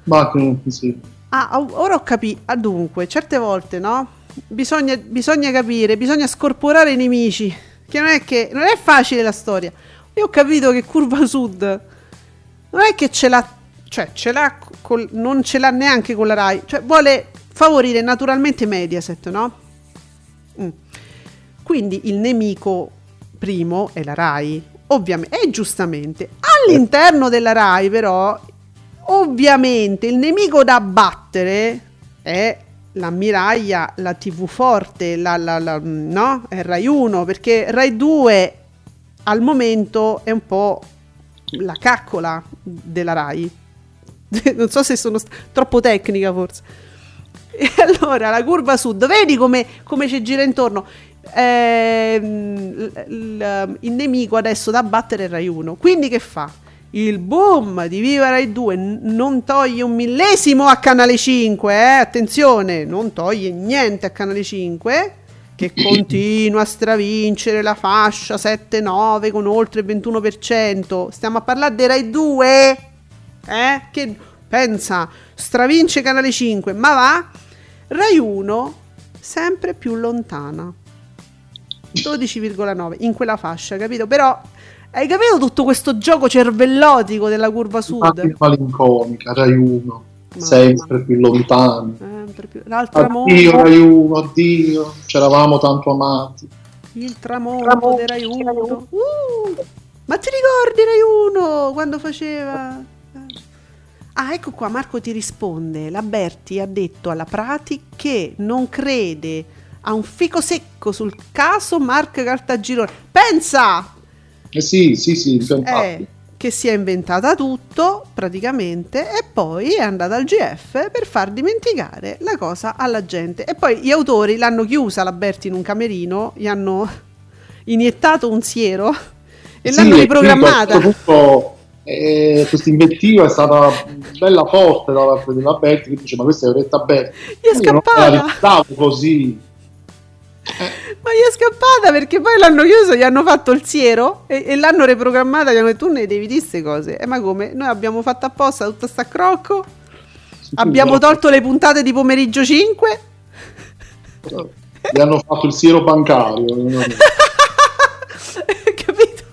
Ma eh, sì. Ah, ora ho capito. Ah, dunque, certe volte, no? Bisogna, bisogna capire, bisogna scorporare i nemici. Che non è che non è facile la storia. Io ho capito che Curva Sud non è che ce l'ha, cioè ce l'ha col- non ce l'ha neanche con la Rai, cioè vuole favorire naturalmente Mediaset, no? Mm. Quindi il nemico primo è la Rai, ovviamente, e giustamente. All'interno della Rai, però, ovviamente il nemico da battere è l'ammiraglia, la TV forte, la, la- la- no? È Rai 1, perché Rai 2 al momento è un po' la caccola della Rai. <laughs> non so se sono st- troppo tecnica forse. E <laughs> allora la curva sud, vedi come, come ci gira intorno? Ehm, l- l- il nemico adesso da battere è Rai 1. Quindi che fa? Il boom di Viva Rai 2 n- non toglie un millesimo a Canale 5, eh? attenzione, non toglie niente a Canale 5 che <coughs> continua a stravincere la fascia 7-9 con oltre il 21%. Stiamo a parlare di Rai 2, eh? Che pensa, stravince Canale 5, ma va Rai 1 sempre più lontana. 12,9 in quella fascia, capito? Però hai capito tutto questo gioco cervellotico della curva sud? malinconica, Rai 1, Mamma. sempre più lontani. Sempre più. L'altra Addio mondo, Rai 1, addio, ci eravamo tanto amati. il tramonto di Rai 1. Uh, ma ti ricordi Rai 1 quando faceva? Ah, ecco qua, Marco ti risponde. La Berti ha detto alla Prati che non crede a un fico secco sul caso Mark Cartagirone. Pensa! Eh sì, sì, sì, infatti. Eh, che si è inventata tutto praticamente e poi è andata al GF per far dimenticare la cosa alla gente. E poi gli autori l'hanno chiusa la Berti in un camerino, gli hanno iniettato un siero e Sì, l'hanno riprogrammata. soprattutto, eh, questa invettiva è stata bella forte da parte della Berti che dice ma questa è Oretta Berti Gli è Io non me la scappata. ricordavo così Ma gli è scappata perché poi l'hanno chiuso, gli hanno fatto il siero e, e l'hanno riprogrammata. Gli hanno detto: Tu ne devi dire queste cose. E ma come? Noi abbiamo fatto apposta tutta sta crocco. Abbiamo tolto le puntate di pomeriggio 5. gli hanno fatto il siero bancario <laughs> Capito?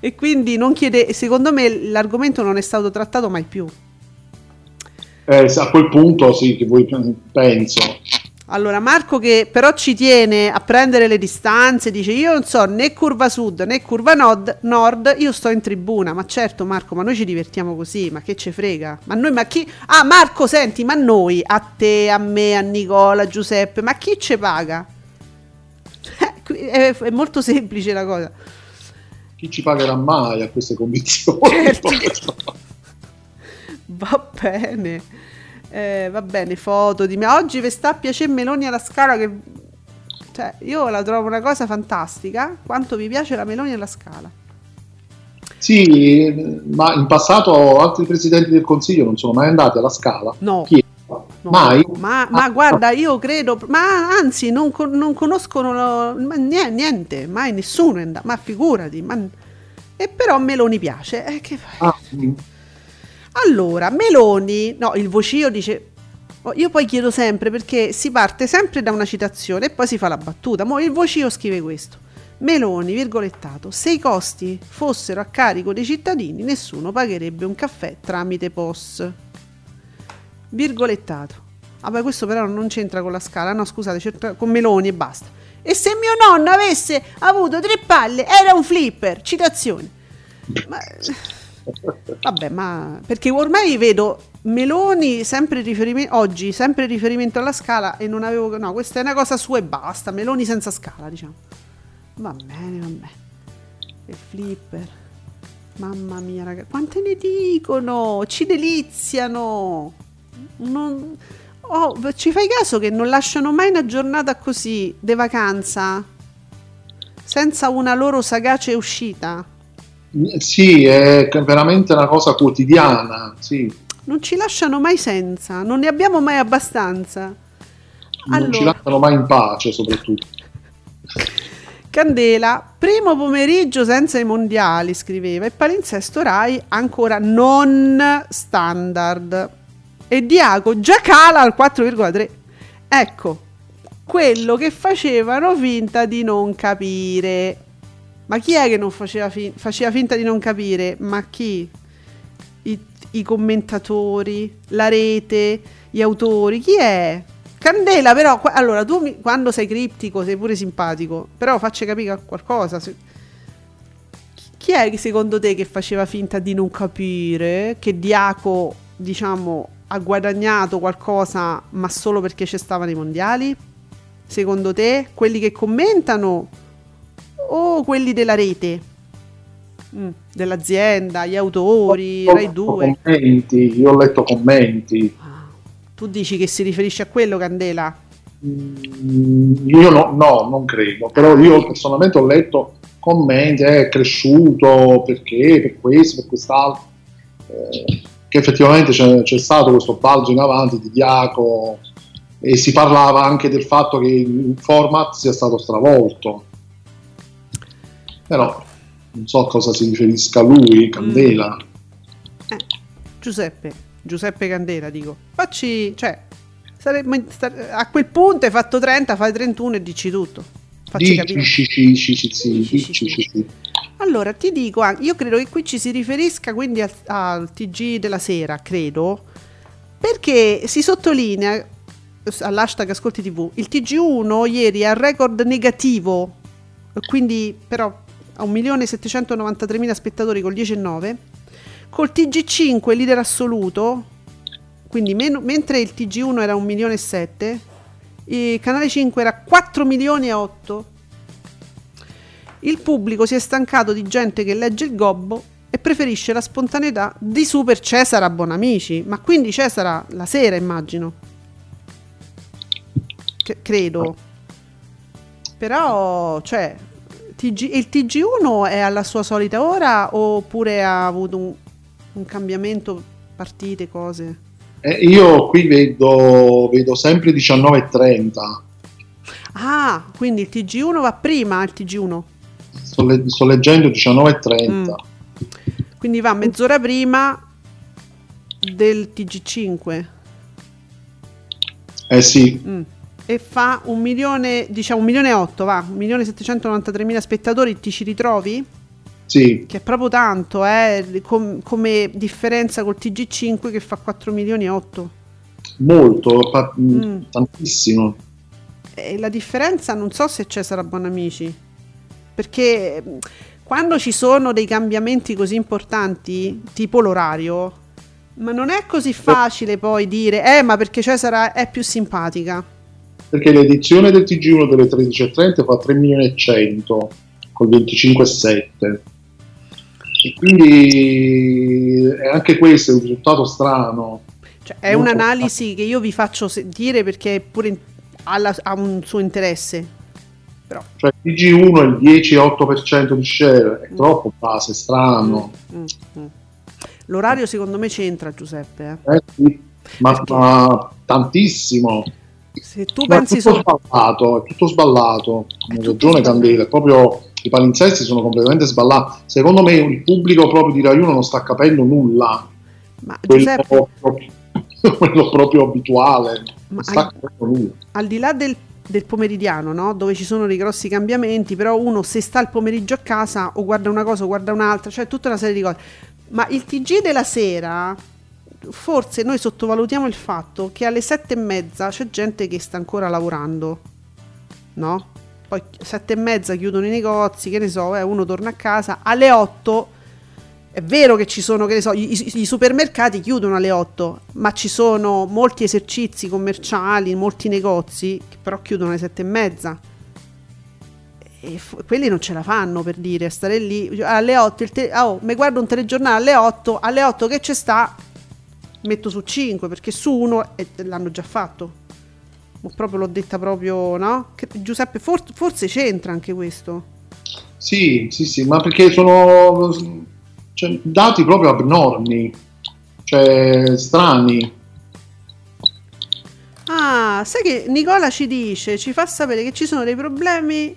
e quindi non chiede. Secondo me l'argomento non è stato trattato mai più. Eh, a quel punto sì che voi penso Allora, Marco che però ci tiene a prendere le distanze, dice io non so né curva sud né curva nord, nord, io sto in tribuna. Ma certo Marco, ma noi ci divertiamo così, ma che ce frega? Ma noi, ma chi... Ah Marco, senti, ma noi, a te, a me, a Nicola, a Giuseppe, ma chi ce paga? <laughs> Eh, È, è molto semplice la cosa. chi ci pagherà mai a queste condizioni Certo. <laughs> Va bene. Eh, va bene, foto di me. Oggi vi sta a piacere Meloni alla scala che... Cioè, io la trovo una cosa fantastica. Quanto vi piace la Meloni alla scala. sì ma in passato altri presidenti del consiglio non sono mai andati alla scala No. Chi? No, mai Ma, ma Ah, guarda, io credo, ma anzi, non, con- non conoscono lo- ma nie- niente, mai nessuno è andato, ma figurati. ma- e però Meloni piace. eh, che fai? ah. Allora, Meloni, no, il vocio dice. oh, Io poi chiedo sempre perché si parte sempre da una citazione e poi si fa la battuta. Mo il vocio scrive questo. Meloni, virgolettato, se i costi fossero a carico dei cittadini, nessuno pagherebbe un caffè tramite POS. Virgolettato. Vabbè, questo però non c'entra con la scala, no, scusate, c'entra con Meloni e basta. E se mio nonno avesse avuto tre palle, era un flipper. Citazione. Ma... Vabbè, ma perché ormai vedo Meloni sempre riferimento oggi, sempre riferimento alla scala e non avevo no, questa è una cosa sua e basta, Meloni senza scala, diciamo. Va bene, va bene. Il flipper. Mamma mia, ragazzi, quante ne dicono? Ci deliziano. Non... Oh, ci fai caso che non lasciano mai una giornata così di vacanza senza una loro sagace uscita? Sì è veramente una cosa quotidiana sì. Non ci lasciano mai senza, non ne abbiamo mai abbastanza. non ci Allora. lasciano mai in pace soprattutto Candela, primo pomeriggio senza i mondiali, scriveva, e palinsesto Rai ancora non standard. E Diaco già cala al 4,3. Ecco, quello che facevano finta di non capire. Ma chi è che non faceva, fin- faceva finta di non capire? Ma chi? I, i commentatori, la rete, gli autori, chi è? Candela, però, qua- allora tu mi- quando sei criptico sei pure simpatico, però facci capire qualcosa. se- Chi è che secondo te che faceva finta di non capire che Diaco, diciamo, ha guadagnato qualcosa ma solo perché ci stavano i mondiali? Secondo te? Quelli che commentano o quelli della rete? Mm, dell'azienda, gli autori, Ho Rai letto 2. commenti io ho letto commenti Ah, Tu dici che si riferisce a quello, Candela? Mm, io no, no, non credo, però io personalmente ho letto commenti, eh, è cresciuto perché, per questo, per quest'altro, eh, che effettivamente c'è, c'è stato questo balzo in avanti di Diaco e si parlava anche del fatto che il format sia stato stravolto. Però non so a cosa si riferisca lui, Candela. Eh, Giuseppe, Giuseppe Candela, dico. Facci, cioè, sarebbe- a quel punto hai fatto 30, fai 31 e dici tutto. Facci capire. Allora, ti dico, io credo che qui ci si riferisca quindi al, al TG della sera, credo, perché si sottolinea all'hashtag Ascolti TV, il TG1 ieri ha record negativo, quindi però a 1.793.000 spettatori col 10,9, col TG5 leader assoluto, quindi meno- mentre il TG1 era 1 milione e 7, il canale 5 era 4 milioni e 8 Il pubblico si è stancato di gente che legge il gobbo e preferisce la spontaneità di Super Cesara Bonamici. Ma quindi Cesara la sera, immagino. C- credo. Però, cioè, TG- il TG1 è alla sua solita ora oppure ha avuto un, un cambiamento, partite, cose? Eh, io qui vedo, vedo sempre 19.30. Ah, quindi il TG1 va prima il TG1? Sto, le- sto leggendo 19.30. Mm. Quindi va mezz'ora prima del TG5 Eh sì, Mm. E fa un milione, diciamo un milione e otto, va, un milione e 793 mila spettatori, ti ci ritrovi? sì, Che è proprio tanto, eh, com- come differenza col TG5 che fa 4 milioni e 8. molto, pa- Mm. tantissimo. E la differenza non so se c'è sarà Bonamici, perché mh, quando ci sono dei cambiamenti così importanti, tipo l'orario, ma non è così facile poi dire, eh, ma perché Cesara è più simpatica. Perché l'edizione del TG1 delle 13.30 fa 3 milioni e 100 col 25,7. E quindi è anche questo è un risultato strano. Cioè, è Molto un'analisi che io vi faccio sentire perché pure in- ha, un suo interesse. Però. Cioè il TG1 è il 10,8% di share, è troppo base, strano. Mm, mm. L'orario secondo me c'entra Giuseppe. eh. Eh sì, ma, ma tantissimo. Se tu Ma è pensi tutto solo... sballato, è tutto sballato. Tutto ragione. Candela, è proprio i palinsesti sono completamente sballati. Secondo me il pubblico proprio di Rai 1 non sta capendo nulla. Ma Quello, Giuseppe, proprio, <laughs> quello proprio abituale. ma sta al, capendo nulla. al di là del, del pomeridiano, no? dove ci sono dei grossi cambiamenti, però uno se sta il pomeriggio a casa o guarda una cosa o guarda un'altra, cioè tutta una serie di cose. Ma il TG della sera, forse noi sottovalutiamo il fatto che alle sette e mezza c'è gente che sta ancora lavorando, no? Poi sette e mezza chiudono i negozi, che ne so, eh, uno torna a casa, alle 8 è vero che ci sono, che ne so, i, i- supermercati chiudono alle 8, ma ci sono molti esercizi commerciali, molti negozi che però chiudono alle 7 e mezza. E f- quelli non ce la fanno per dire, stare lì alle 8, il te- oh, mi guardo un telegiornale alle 8, alle 8 che c'è sta, metto su 5 perché su uno e l'hanno già fatto. Ma proprio l'ho detta proprio, no? Che- Giuseppe, for- forse c'entra anche questo. Sì, sì, sì, ma perché sono cioè, dati proprio abnormi, cioè strani. Ah, sai che Nicola ci dice, ci fa sapere che ci sono dei problemi.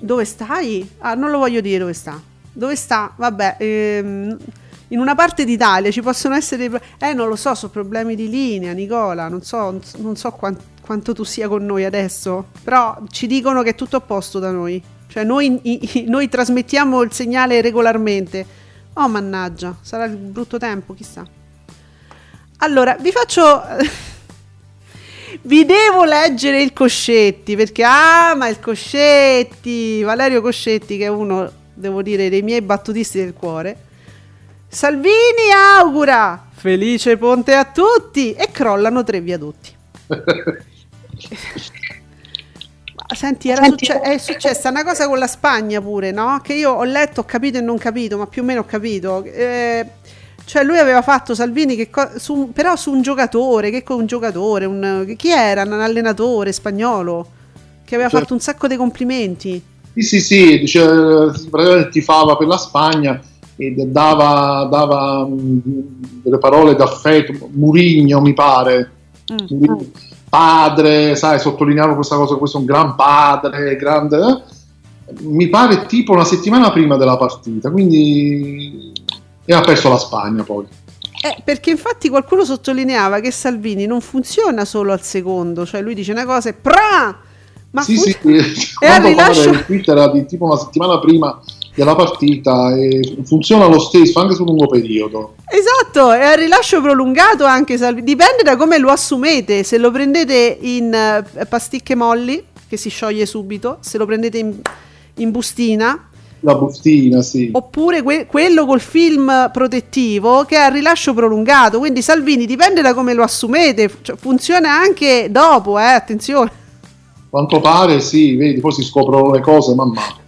Dove stai? Ah, non lo voglio dire dove sta. Dove sta? Vabbè, ehm, in una parte d'Italia ci possono essere Eh, non lo so, sono problemi di linea, Nicola. Non so, non so quan- quanto tu sia con noi adesso. Però ci dicono che è tutto a posto da noi. Cioè, noi, i- noi trasmettiamo il segnale regolarmente. Oh, mannaggia, sarà il brutto tempo, chissà. Allora, vi faccio. <laughs> Vi devo leggere il Coscetti perché ah, ma il Coscetti, Valerio Coscetti, che è uno, devo dire, dei miei battutisti del cuore. Salvini augura felice ponte a tutti e crollano tre viadotti. <laughs> Ma Senti, era succe- è successa una cosa con la Spagna pure, no? Che io ho letto, ho capito e non capito, ma più o meno ho capito. Eh, cioè lui aveva fatto Salvini che co- su- però su un giocatore, che con un giocatore, un, chi era? Un allenatore spagnolo che aveva Certo. fatto un sacco di complimenti. Sì, sì, sì, dice, praticamente tifava per la Spagna e dava, dava mh, delle parole d'affetto, Murigno mi pare, Mm. Mourinho, padre, sai, sottolineavo questa cosa, questo è un gran padre, grande, eh. mi pare tipo una settimana prima della partita, quindi e ha perso la Spagna poi. Eh, perché infatti qualcuno sottolineava che Salvini non funziona solo al secondo, cioè lui dice una cosa e pra! Ma sì, fun- sì, <laughs> E al quando rilascio- era di tipo una settimana prima della partita e funziona lo stesso anche sul lungo periodo. Esatto, è a rilascio prolungato anche Salvini. Dipende da come lo assumete. Se lo prendete in eh, pasticche molli, che si scioglie subito, se lo prendete in, in bustina, La bustina, sì. oppure que- quello col film protettivo che è a rilascio prolungato. Quindi Salvini dipende da come lo assumete. Cioè, funziona anche dopo, eh, attenzione. Quanto pare, sì, vedi, poi si scoprono le cose man mano.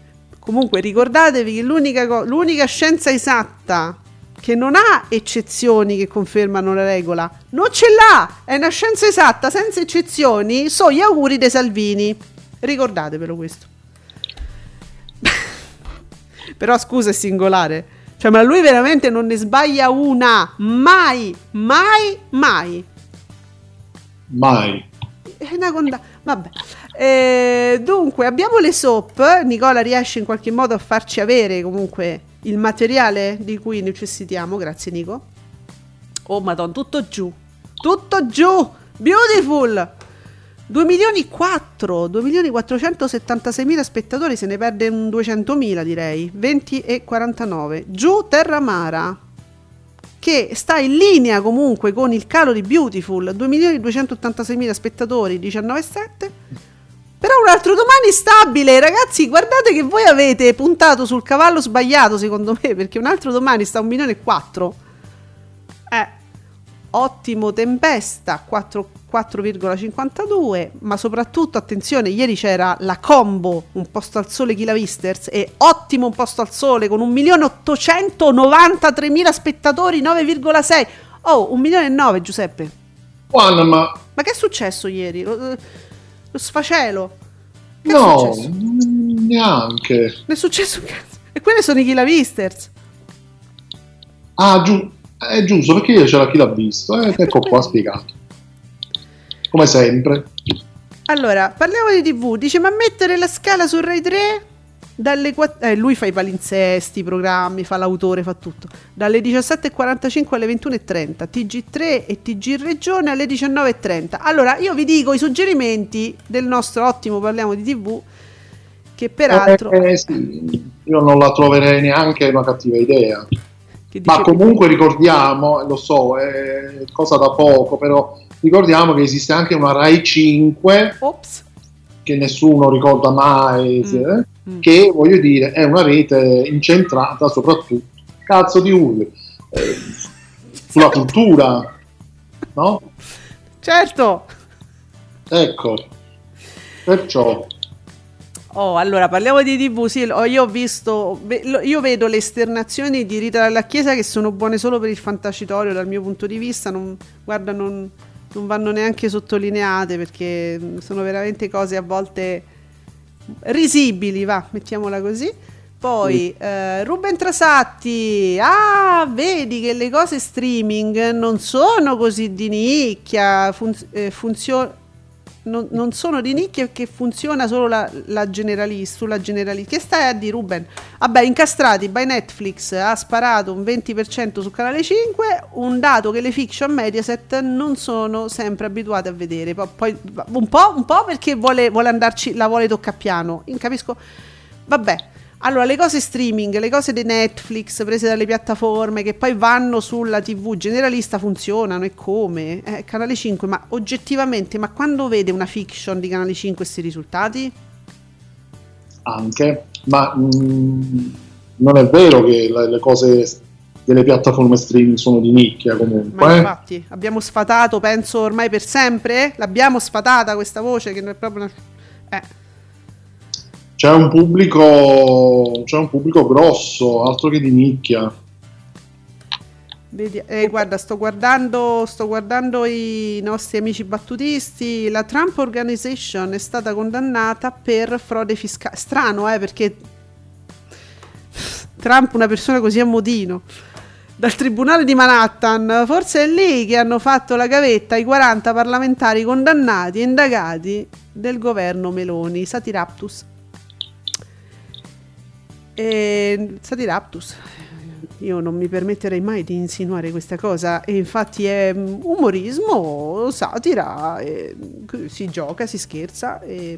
Comunque ricordatevi che l'unica, co- l'unica scienza esatta che non ha eccezioni che confermano la regola, non ce l'ha, è una scienza esatta senza eccezioni, sono gli auguri dei Salvini. Ricordatevelo questo. <laughs> Però scusa, è singolare. Cioè, ma lui veramente non ne sbaglia una. Mai, mai, mai. Mai. È una conda- Vabbè. Eh, dunque, abbiamo le soap. Nicola riesce in qualche modo a farci avere comunque il materiale di cui necessitiamo. Grazie, Nico. Oh, madonna, tutto giù. Tutto giù. Beautiful. 2 milioni 4, 2 milioni 476 mila spettatori, se ne perde un 200 mila direi, 20 e 49. Giù Terramara, che sta in linea comunque con il calo di Beautiful, 2 milioni 286 mila spettatori, 19 e 7. Però un altro domani stabile, ragazzi, guardate che voi avete puntato sul cavallo sbagliato secondo me, perché un altro domani sta a 1 milione e 4. Eh, ottimo Tempesta 4, 4,52 ma soprattutto attenzione ieri c'era la combo un posto al sole Kila Visters e ottimo un posto al sole con 1.893.000 spettatori 9,6 oh 1 milione e 9 Giuseppe Juan, ma ma che è successo ieri? Lo, lo sfacelo che no, neanche. non è successo un cazzo e quelle sono i Kila Visters Ah, giù, è giusto perché io c'era chi l'ha visto. Eh, ecco qua <laughs> spiegato. Come sempre. Allora, parliamo di TV. Dice, ma mettere la scala su Rai 3? Dalle eh, lui fa i palinsesti, i programmi, fa l'autore, fa tutto. Dalle 17.45 alle 21.30, TG3 e TG Regione alle 19.30. Allora, io vi dico i suggerimenti del nostro ottimo Parliamo di TV, che peraltro... Eh, eh, sì, io non la troverei neanche una cattiva idea. Ma comunque ricordiamo, lo so, è cosa da poco, però ricordiamo che esiste anche una Rai 5 Ops. Che nessuno ricorda mai, Mm. eh, Mm. che voglio dire è una rete incentrata soprattutto, cazzo di urli, eh, sulla cultura, no? Certo. Ecco, perciò Oh, allora parliamo di TV. Sì, lo- io ho visto, io vedo le esternazioni di Rita dalla Chiesa che sono buone solo per il fantacitorio dal mio punto di vista. Non, guarda, non, non vanno neanche sottolineate perché mm, sono veramente cose a volte risibili, va, mettiamola così. Poi eh, Ruben Trasatti, ah, vedi che le cose streaming non sono così di nicchia, fun- eh, funzio- non, non sono di nicchia che funziona solo la, la generalista, sulla generalista. Che stai a dire Ruben? Vabbè, incastrati by Netflix ha sparato un 20% su canale 5, un dato che le fiction Mediaset non sono sempre abituate a vedere. Poi, un, po', un po' perché vuole, vuole andarci, la vuole tocca piano. Capisco. Vabbè. Allora, le cose streaming, le cose di Netflix prese dalle piattaforme che poi vanno sulla TV generalista funzionano e come? Eh, Canale 5, ma oggettivamente, ma quando vede una fiction di Canale 5 questi risultati? anche, ma mh, non è vero che le, le cose delle piattaforme streaming sono di nicchia Ma comunque. eh. infatti, abbiamo sfatato, penso ormai per sempre? L'abbiamo sfatata questa voce che non è proprio una... Eh, C'è un pubblico, c'è un pubblico grosso, altro che di nicchia. vedi, eh, guarda, sto guardando, sto guardando i nostri amici battutisti. La Trump Organization è stata condannata per frode fiscale. Strano, eh, perché Trump, una persona così a modino. Dal tribunale di Manhattan, forse è lì che hanno fatto la gavetta ai 40 parlamentari condannati e indagati del governo Meloni. Satiraptus. E Satiraptus. Io non mi permetterei mai di insinuare questa cosa e infatti è mm, umorismo, satira, e si gioca, si scherza e,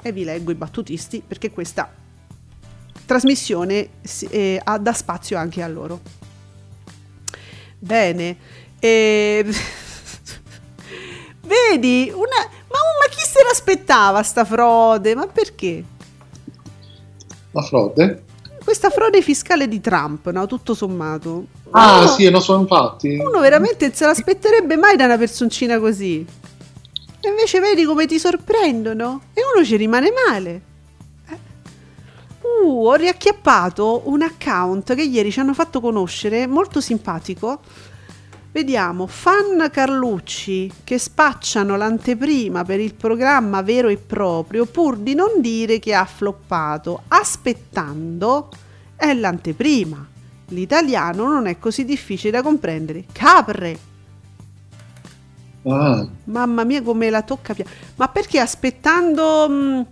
e vi leggo i battutisti perché questa trasmissione si- eh, ha spazio anche a loro. Bene, e... <laughs> vedi, una... ma, ma chi se l'aspettava sta frode? Ma perché? La frode? Questa frode fiscale di Trump, no? Tutto sommato. Ah, Uno- sì, non so, infatti. Uno veramente non se l'aspetterebbe mai da una personcina così. E invece vedi come ti sorprendono e uno ci rimane male. Eh. ho riacchiappato un account che ieri ci hanno fatto conoscere, molto simpatico. Vediamo, fan Carlucci che spacciano l'anteprima per il programma vero e proprio pur di non dire che ha floppato, aspettando è l'anteprima. L'italiano non è così difficile da comprendere. Capre! Ah, Mamma mia come la tocca pia- Ma perché aspettando... mh,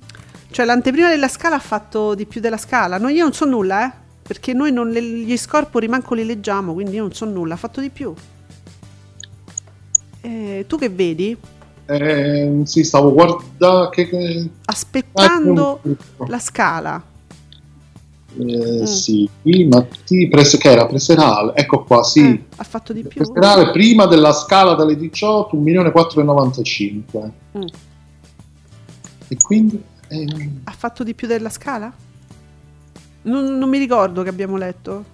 cioè l'anteprima della scala ha fatto di più della scala? No, io non so nulla, eh. Perché noi non le- gli scorpori manco li leggiamo, quindi io non so nulla. Ha fatto di più. Eh, tu che vedi? eh, sì, stavo guardando. Che, Aspettando Ah, la scala. eh, Sì, ma ti pres- che era preserale, ecco qua, sì. Eh, ha fatto di più. Preserale prima della scala dalle 18, 1.495. Mm. E quindi eh, Ha fatto di più della scala? Non, non mi ricordo che abbiamo letto.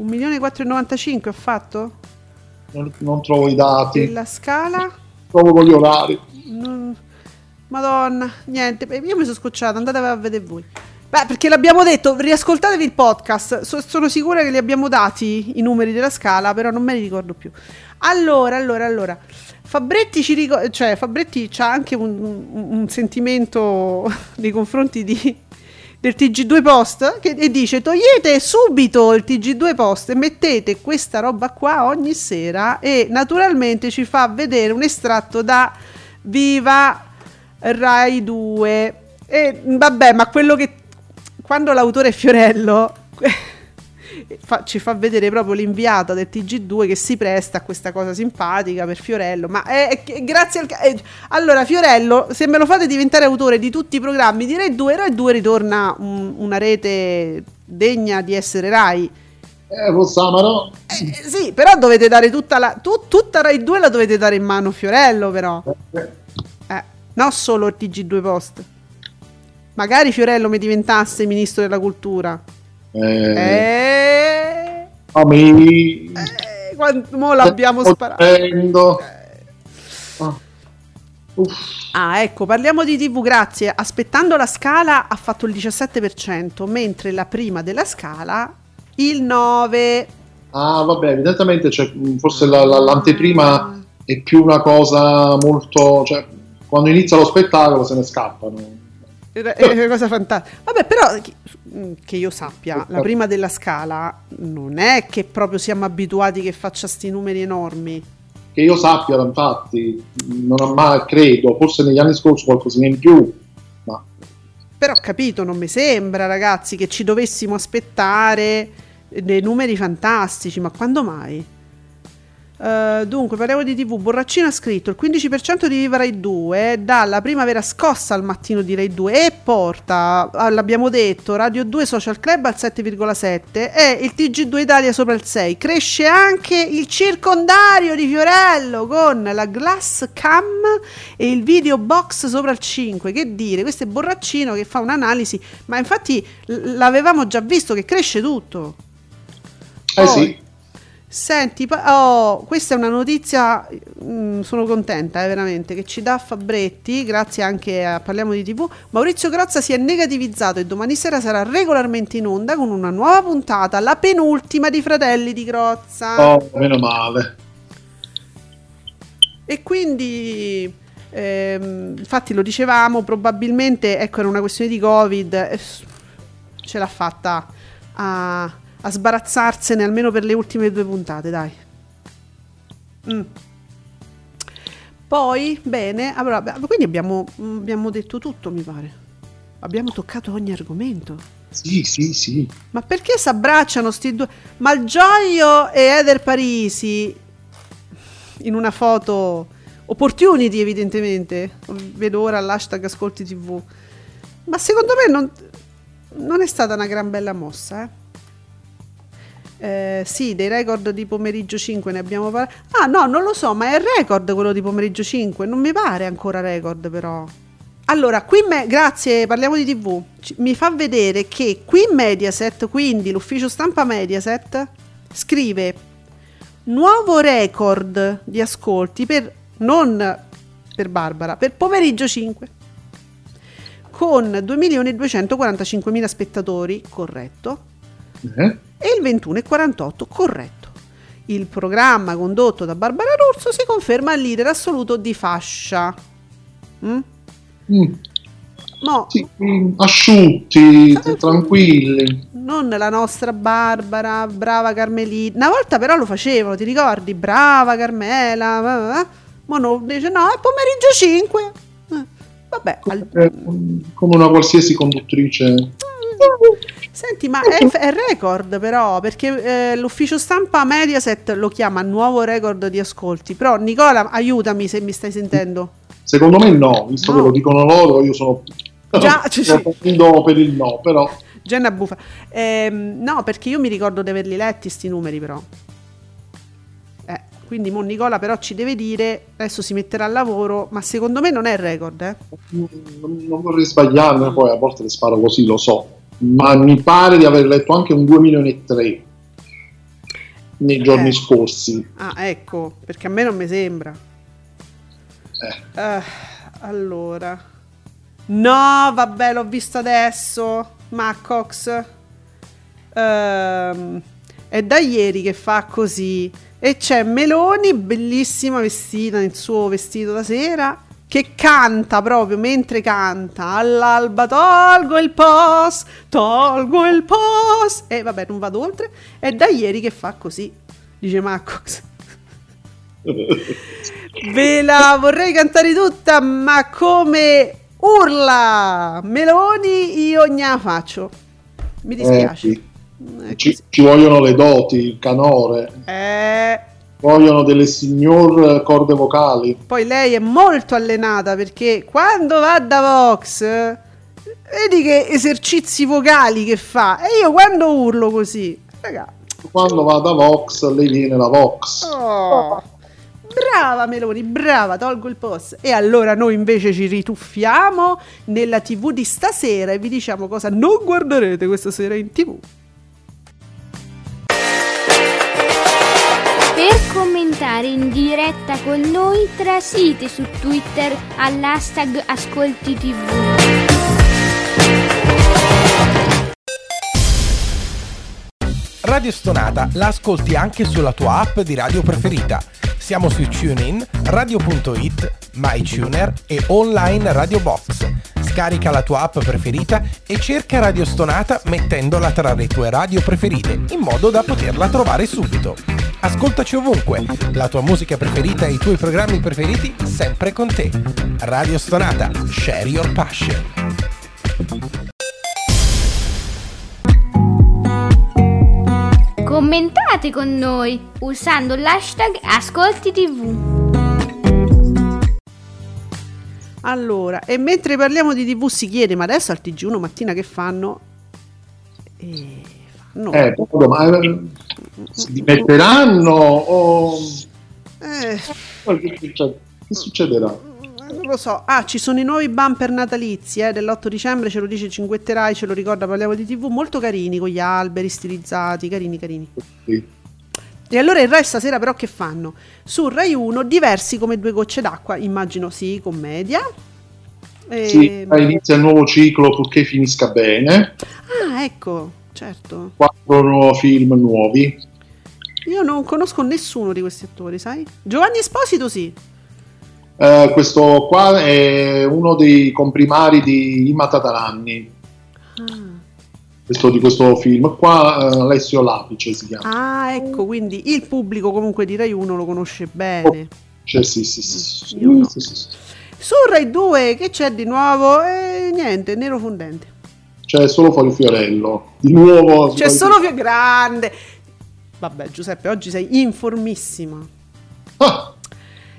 1.495 ha fatto? Non, non trovo i dati, Della scala? trovo con gli orari. Non- Madonna, niente, beh, io mi sono scocciata, andate a vedere voi. Beh, perché l'abbiamo detto, riascoltatevi il podcast, so- sono sicura che li abbiamo dati i numeri della scala, però non me li ricordo più. Allora, allora, allora, Fabretti ci ricorda, cioè Fabretti ha anche un, un- un sentimento <laughs> nei confronti di, del TG2 Post che, e dice togliete subito il TG2 Post e mettete questa roba qua ogni sera e naturalmente ci fa vedere un estratto da Viva Rai 2 e vabbè ma quello che quando l'autore è Fiorello <laughs> fa- ci fa vedere proprio l'inviata del TG2 che si presta a questa cosa simpatica per Fiorello ma è, è che- grazie al ca- eh, allora Fiorello se me lo fate diventare autore di tutti i programmi di Rai 2 Rai 2 ritorna un- una rete degna di essere Rai Eh, Rossamaro, Eh, sì però dovete dare tutta la tu- tutta Rai 2 la dovete dare in mano a Fiorello però eh, eh, non solo il TG2 Post. Magari Fiorello mi diventasse ministro della cultura. Eh, Eh, ami- eh, quando mo l'abbiamo sparato. Prendo. Ah. Ah, ecco, parliamo di TV, grazie. Aspettando la scala ha fatto il 17%, mentre la prima della scala il 9%. Ah, vabbè, evidentemente mh, forse la- la- l'anteprima è più una cosa molto. Cioè, quando inizia lo spettacolo se ne scappano. È una cosa fantastica. Vabbè, però che, mm, che io sappia, la prima della scala non è che proprio siamo abituati che faccia sti numeri enormi. Che io sappia, infatti, non ha mai, credo, forse negli anni scorsi qualcosina in più, ma Però ho capito, non mi sembra, ragazzi, che ci dovessimo aspettare dei numeri fantastici, ma quando mai? Eh, dunque, parliamo di TV. Borraccino ha scritto il 15% di Viva Rai 2 dà la prima vera scossa al mattino di Rai 2 e porta, ah, l'abbiamo detto, Radio 2 Social Club al 7,7 e il TG2 Italia sopra il 6. Cresce anche il circondario di Fiorello con la Glass Cam e il video box sopra il 5. Che dire, questo è Borraccino che fa un'analisi, ma infatti l- l'avevamo già visto che cresce tutto. eh Poi- sì, Senti, oh, questa è una notizia, mm, sono contenta eh, veramente, che ci dà Fabretti, grazie anche a Parliamo di TV. Maurizio Grozza si è negativizzato e domani sera sarà regolarmente in onda con una nuova puntata, la penultima di Fratelli di Grozza. oh, meno male. E quindi, ehm, infatti lo dicevamo, probabilmente, ecco, era una questione di Covid, eh, ce l'ha fatta a, a sbarazzarsene almeno per le ultime due puntate, dai. Mm. Poi, bene, allora, quindi abbiamo, mm, abbiamo detto tutto, mi pare. Abbiamo toccato ogni argomento. Sì, sì, sì. Ma perché si abbracciano sti due? Malgioglio e Eder Parisi in una foto opportunity evidentemente. Vedo ora l'hashtag ascolti tv. Ma secondo me non, non è stata una gran bella mossa, eh. Eh, sì, dei record di pomeriggio 5 ne abbiamo parlato. Ah, no, non lo so, ma è record quello di pomeriggio 5. Non mi pare ancora record, però. Allora, qui me- grazie, parliamo di TV. Ci- mi fa vedere che qui Mediaset, quindi l'ufficio stampa Mediaset, scrive nuovo record di ascolti per non per Barbara, per pomeriggio 5. con 2.245.000 spettatori, corretto, Eh? e il 21,48, corretto. Il programma condotto da Barbara D'Urso si conferma leader assoluto di fascia. Mm? Mm, Mo, sì, mm, asciutti, tranquilli. non la nostra Barbara, brava Carmelina. Una volta però lo facevano, ti ricordi? Brava Carmela. Mo no, dice no, è pomeriggio 5. Eh, Vabbè, al- come una qualsiasi conduttrice. <laughs> Senti, ma è, è record però, perché eh, l'ufficio stampa Mediaset lo chiama nuovo record di ascolti. Però Nicola, aiutami se mi stai sentendo. Secondo me no, visto No. che lo dicono loro, io sono... Già, <laughs> ci- sono propendo per il no, però... Jenna Buffa. Ehm, no, perché io mi ricordo di averli letti sti numeri però. Eh, quindi mo Nicola però ci deve dire, adesso si metterà al lavoro, ma secondo me non è record, eh. Non, non vorrei sbagliarmi, poi a volte le sparo così, lo so. Ma mi pare di aver letto anche un 2 milioni e 3 nei giorni Eh. scorsi. Ah, ecco, perché a me non mi sembra. Eh. Eh, allora. No, vabbè, l'ho visto adesso. Macox. Ehm, è da ieri che fa così. E c'è Meloni, bellissima vestita nel suo vestito da sera. Che canta proprio mentre canta. All'alba tolgo il post, tolgo il post. E vabbè, non vado oltre. È da ieri che fa così. Dice Macox. <laughs> Ve la vorrei cantare tutta, ma come urla Meloni io ne la faccio. Mi dispiace. Eh, sì. È Ci, ci vogliono le doti, il canore, Eh, vogliono delle signor corde vocali. poi lei è molto allenata perché quando va da Vox, eh, vedi che esercizi vocali che fa. E io quando urlo così, raga, Quando va da Vox, lei viene la Vox. Oh, brava Meloni, brava, tolgo il post. E allora noi invece ci rituffiamo nella TV di stasera e vi diciamo cosa non guarderete questa sera in TV. Commentare in diretta con noi trasite su Twitter all'hashtag Ascolti TV. Radio Stonata la ascolti anche sulla tua app di radio preferita. Siamo su TuneIn, Radio.it, MyTuner e online Radio Box. Scarica la tua app preferita e cerca Radio Stonata mettendola tra le tue radio preferite, in modo da poterla trovare subito. Ascoltaci ovunque, la tua musica preferita e i tuoi programmi preferiti sempre con te. Radio Stonata, share your passion. Commentate con noi usando l'hashtag Ascolti TV. Allora, e mentre parliamo di TV si chiede, ma adesso al TG1 mattina che fanno? E fanno... Eh, eh, si dimetteranno o Eh, che succede- che succederà? non lo so. Ah, ci sono i nuovi bumper natalizi eh, dell'8 dicembre, ce lo dice Cinguetterai, ce lo ricorda, parliamo di TV, molto carini, con gli alberi stilizzati, carini, carini. Sì. E allora il Rai stasera però che fanno? Su Rai 1 diversi come due gocce d'acqua, immagino sì, commedia. E- Sì, inizia il nuovo ciclo purché finisca bene. Ah, ecco, certo. Quattro film nuovi. Io non conosco nessuno di questi attori, sai? Giovanni Esposito sì. Eh, questo qua è uno dei comprimari di Ima Tataranni. Ah. Questo, di questo film qua, eh, Alessio Lapice si chiama. Ah, ecco, quindi il pubblico comunque di Rai 1 lo conosce bene. Cioè, sì, sì, sì, sì, Io no. sì, sì, sì. Su Rai 2 che c'è di nuovo? Eh, niente, nero fondente. C'è solo fuori Fiorello. Di nuovo. C'è solo più grande. Vabbè, Giuseppe, oggi sei informissima. Ah,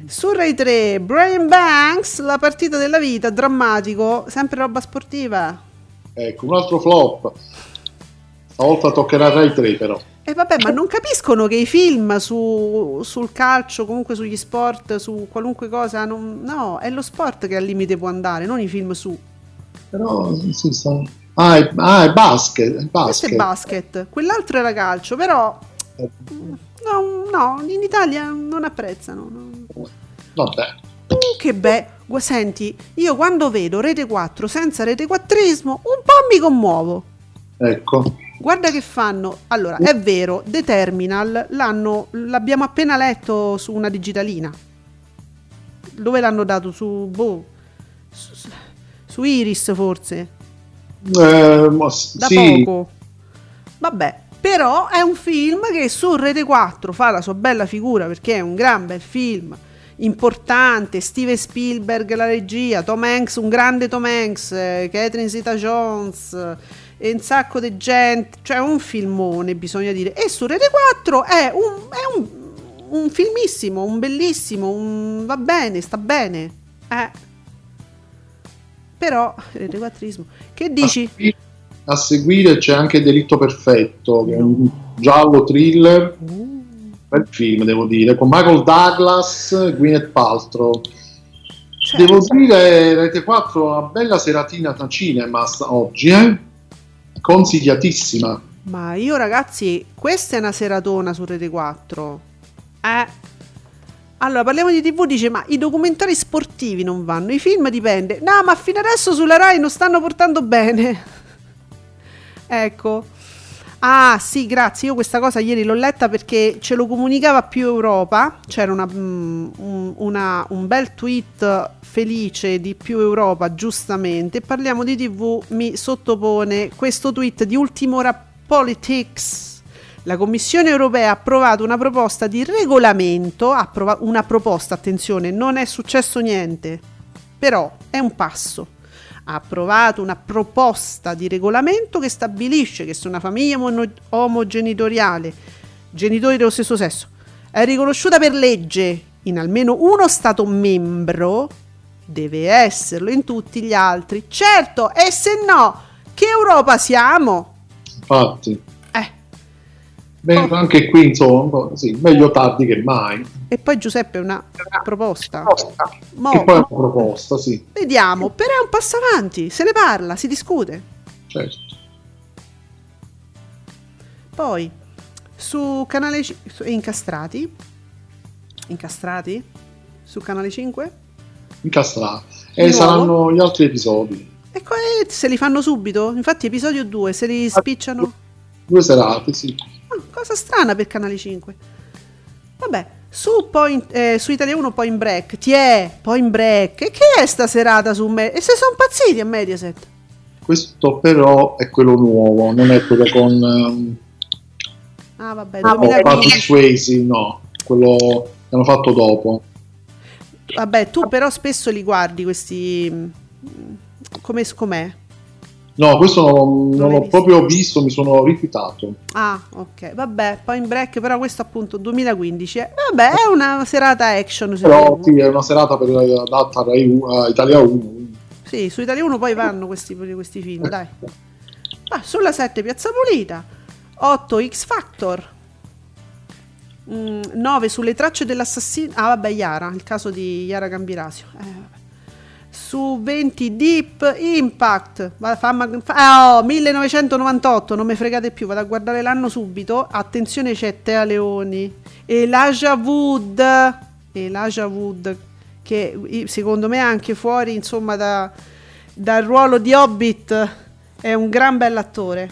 Su Rai 3, Brian Banks, la partita della vita, drammatico, sempre roba sportiva. ecco, un altro flop. Stavolta toccherà Rai 3 però. E vabbè, ma non capiscono che i film su- sul calcio, comunque sugli sport, su qualunque cosa, non- no, è lo sport che al limite può andare, non i film su. Però sì, sta- Ah, è, ah, è basket. È Questo basket. è basket, quell'altro era calcio, però no, no, in Italia non apprezzano. no. Vabbè. Uh, che, be- Gu- Senti, io quando vedo Rete 4 senza Rete 4ismo un po' mi commuovo. Ecco. Guarda che fanno. Allora, è vero, The Terminal l'hanno, l'abbiamo appena letto su una digitalina. Dove l'hanno dato? Su, boh, su, su Iris forse. Eh, ma Da sì, poco. Vabbè, però è un film che su Rete 4 fa la sua bella figura perché è un gran bel film. Importante, Steven Spielberg la regia, Tom Hanks, un grande Tom Hanks, eh, Catherine Zeta-Jones eh, e un sacco di gente, cioè un filmone bisogna dire. E su Rete 4 è un, è un, un filmissimo, un bellissimo, un, va bene, sta bene. Eh. Però, Rete 4ismo. Che dici? a seguire c'è anche Delitto Perfetto, che è un giallo thriller, bel film devo dire, con Michael Douglas e Gwyneth Paltrow. Cioè, Devo dire, Rete 4 una bella seratina da cinema oggi, eh? consigliatissima. Ma io ragazzi, questa è una seratona su Rete 4. Eh. Allora, parliamo di TV, dice, ma i documentari sportivi non vanno, i film dipende. No, ma fino adesso sulla Rai non stanno portando bene. <laughs> ecco. Ah, sì, grazie. Io questa cosa ieri l'ho letta perché ce lo comunicava più Europa. C'era una, mm, un, una- un bel tweet felice di più Europa, giustamente. Parliamo di TV, mi sottopone questo tweet di Ultima Ora Politics. La Commissione europea ha approvato una proposta di regolamento, approva- una proposta, attenzione, non è successo niente, però è un passo. Ha approvato una proposta di regolamento che stabilisce che se una famiglia mono- omogenitoriale, genitori dello stesso sesso, è riconosciuta per legge in almeno uno Stato membro, deve esserlo in tutti gli altri. Certo, e se no, che Europa siamo? Infatti, Eh, Beh, Oh. anche qui insomma, sì, meglio tardi che mai. E poi Giuseppe una proposta. Mo, Che poi è una proposta, sì, vediamo, però è un passo avanti, se ne parla, si discute. certo. Poi su canale ci- su- incastrati incastrati su canale 5 Incastrati. E nuovo? saranno gli altri episodi. e qua- e se li fanno subito infatti episodio 2 se li spicciano Due serate, sì. Ah, cosa strana per canale 5 vabbè su, point, eh, su Italia 1 Point Break ti è Point Break e che è sta serata su me e se sono pazziti a Mediaset Questo però è quello nuovo, non è quello con um, ah vabbè con 2015 Patrick Swayze, no, quello che hanno fatto dopo. Vabbè, tu però spesso li guardi questi. mm, Come, com'è? No, questo non, Non l'ho visto? proprio visto, mi sono rifiutato. Ah, ok. Vabbè, poi in break, però questo appunto 2015. eh. Vabbè, è una serata action. se Però vogliamo. sì, è una serata per adatta a U- a Italia 1. Sì, su Italia 1 poi vanno questi, questi film, dai. <laughs> Ah, sulla 7 Piazza Pulita, 8 X Factor, 9 sulle tracce dell'assassino. Ah, vabbè, Yara, il caso di Yara Gambirasio. Eh, vabbè. Su 20 Deep Impact, fa- oh, 1998, non mi fregate più, vado a guardare l'anno subito. Attenzione, c'è Tea Leoni, Elijah Wood, Elijah Wood, che secondo me anche fuori, insomma, da- dal ruolo di Hobbit è un gran bell'attore.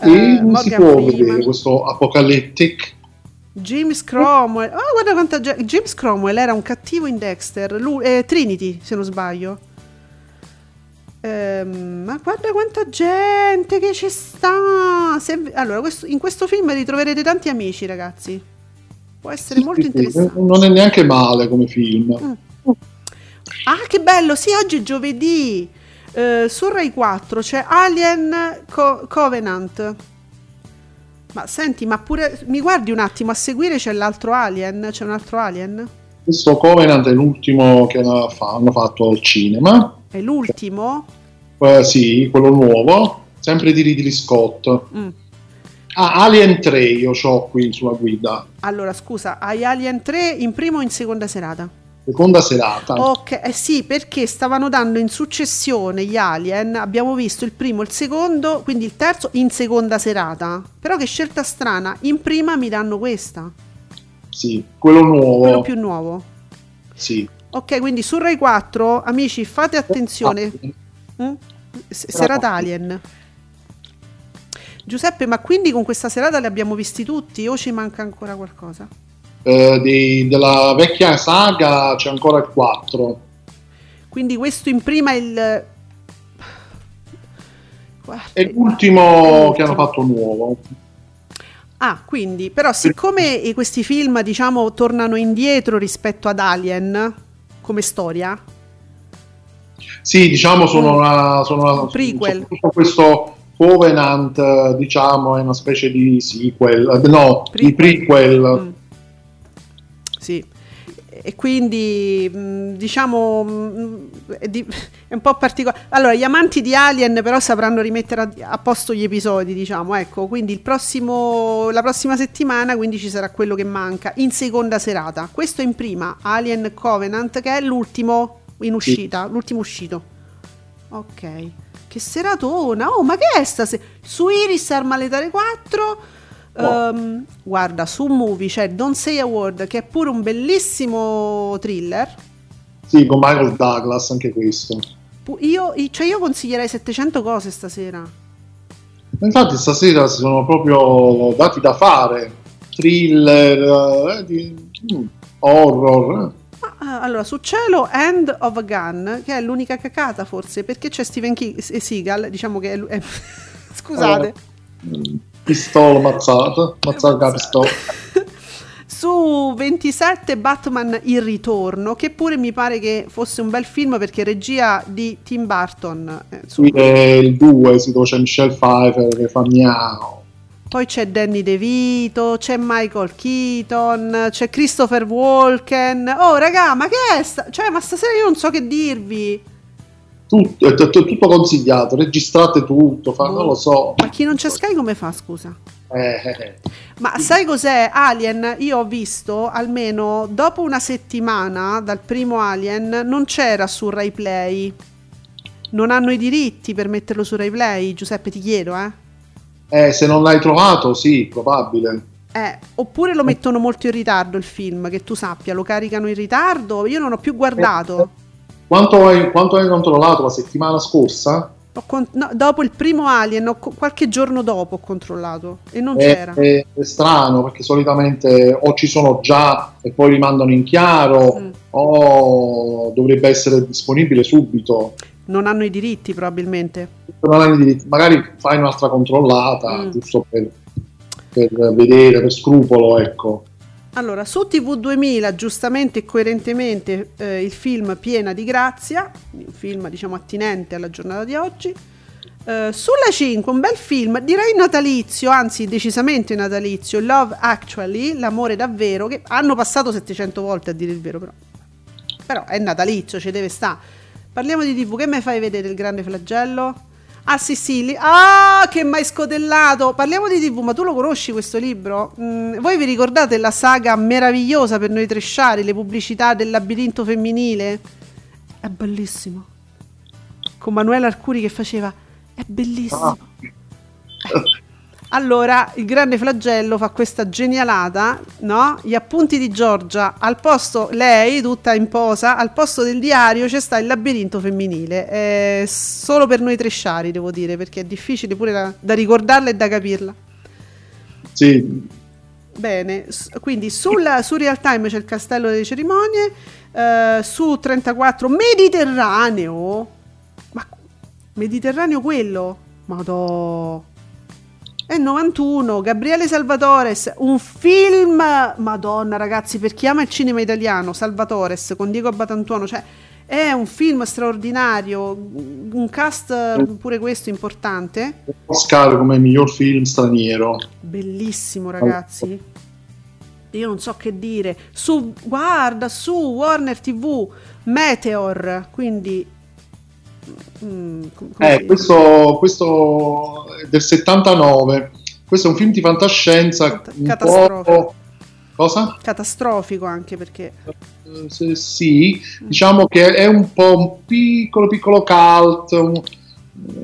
E Eh, non si può Freeman. vedere questo Apocalyptic. James Cromwell. Oh, guarda quanta gente. James Cromwell era un cattivo in Dexter. Lui, eh, Trinity, se non sbaglio. Ehm, ma guarda quanta gente che ci sta. Se- allora, questo- in questo film ritroverete tanti amici, ragazzi. Può essere molto Sì, sì, interessante. non è neanche male come film. Ah, che bello! Sì, oggi è giovedì. Eh, su Rai 4 c'è Alien Co- Covenant. Ma senti, ma pure. Mi guardi un attimo, a seguire c'è l'altro Alien? C'è un altro Alien? Questo Covenant è l'ultimo che hanno fa- hanno fatto al cinema. È l'ultimo? Eh, sì, quello nuovo, sempre di Ridley Scott. Mm. Ah, Alien 3 io ho qui sulla guida. Allora, scusa, hai Alien 3 in prima o in seconda serata? Seconda serata. Ok, eh sì, perché stavano dando in successione gli Alien. Abbiamo visto il primo, il secondo, quindi il terzo in seconda serata. Però che scelta strana, in prima mi danno questa, Sì, quello nuovo. quello più nuovo. Sì. Ok, quindi su Rai 4, amici, fate attenzione. Mm? Serata Alien. Giuseppe, ma quindi con questa serata li abbiamo visti tutti o ci manca ancora qualcosa? Eh, di- della vecchia saga c'è ancora il 4. Quindi questo imprima il... Guarda, È l'ultimo che hanno fatto nuovo. Ah, quindi, però siccome eh, questi film, diciamo, tornano indietro rispetto ad Alien come storia, Sì, diciamo sono una, sono una- Un prequel. questo Covenant, diciamo, è una specie di sequel, eh, no, di prequel. Mm. Sì. E quindi mh, diciamo mh, è, un po' particolare. Allora, gli amanti di Alien però sapranno rimettere a, a posto gli episodi, diciamo, ecco, quindi il prossimo la prossima settimana quindi ci sarà quello che manca in seconda serata. Questo in prima, Alien Covenant che è l'ultimo in uscita, l'ultimo uscito. Ok. Che seratona. Oh, ma che è sta se- su Iris Armaletare 4 Ehm, guarda, su Movie c'è Don't Say a Word, che è pure un bellissimo thriller. Sì, con Michael Douglas, anche questo. Io, cioè io consiglierei 700 cose stasera. Infatti stasera si sono proprio dati da fare, thriller, eh, di- mm, horror. eh. Ma, eh, allora, su Cielo End of a Gun, che è l'unica cacata forse, perché c'è Steven King e Seagal, diciamo che è... lu- è- <laughs> Scusate. Mm, Pistola mazzata, mazzata la pistola. <laughs> Su 27 Batman Il Ritorno, che pure mi pare che fosse un bel film perché regia di Tim Burton. eh. Qui è il 2, si c'è Michelle Pfeiffer che fa miau. Poi c'è Danny DeVito, c'è Michael Keaton, c'è Christopher Walken. Oh, raga, ma che è? Sta- cioè, ma stasera io non so che dirvi. Tutto, è tutto, consigliato, registrate tutto, fa- non lo so. Ma chi non c'è Sky come fa, scusa? Eh, eh, eh. Ma sai cos'è? Alien, io ho visto almeno dopo una settimana dal primo Alien, non c'era su Rai Play. Non hanno i diritti per metterlo su Rai Play, Giuseppe, ti chiedo, eh? Eh, se non l'hai trovato, sì, probabile. Eh, oppure lo mettono molto in ritardo il film, che tu sappia, lo caricano in ritardo. Io non ho più guardato. Quanto hai, quanto hai controllato la settimana scorsa? Con- no, dopo il primo Alien, co- qualche giorno dopo ho controllato e non È, c'era. è- è strano perché solitamente o ci sono già e poi rimandano in chiaro Mm. o dovrebbe essere disponibile subito. Non hanno i diritti probabilmente. Non hai i diritti. Magari fai un'altra controllata Mm. giusto per, per vedere, per scrupolo, ecco. Allora, su TV 2000, giustamente e coerentemente, eh, il film Piena di Grazia, un film diciamo attinente alla giornata di oggi. Eh, sulla 5, un bel film, direi natalizio, anzi decisamente natalizio, Love Actually, l'amore davvero, che hanno passato 700 volte a dire il vero però. Però è natalizio, ci deve sta. Parliamo di TV, che mi fai vedere il grande flagello? Ah sì sì, li- ah che mai scotellato! Parliamo di TV, ma tu lo conosci questo libro? Mm, voi vi ricordate la saga meravigliosa per noi tresciari, le pubblicità del labirinto femminile? È bellissimo. Con Manuela Arcuri che faceva, è bellissimo. Allora, il grande flagello fa questa genialata, no? Gli appunti di Giorgia, al posto, lei tutta in posa, al posto del diario c'è sta il labirinto femminile. È solo per noi tresciari, devo dire, perché è difficile pure da, da ricordarla e da capirla. Sì, Bene, quindi sulla, su Real Time c'è il castello delle cerimonie, eh, su 34 Mediterraneo. Ma Mediterraneo quello? Madò. È 91, Gabriele Salvatores, un film, madonna ragazzi, per chi ama il cinema italiano, Salvatores con Diego Batantuono, cioè è un film straordinario, un cast pure questo importante. Oscar come miglior film straniero. Bellissimo, ragazzi. Io non so che dire. Su, guarda, su Warner TV, Meteor, quindi... mm, Eh, questo, questo è del 79. Questo è un film di fantascienza Catastrofico. Cosa? Catastrofico anche perché... Eh, sì, diciamo che è un po' un piccolo piccolo cult, un,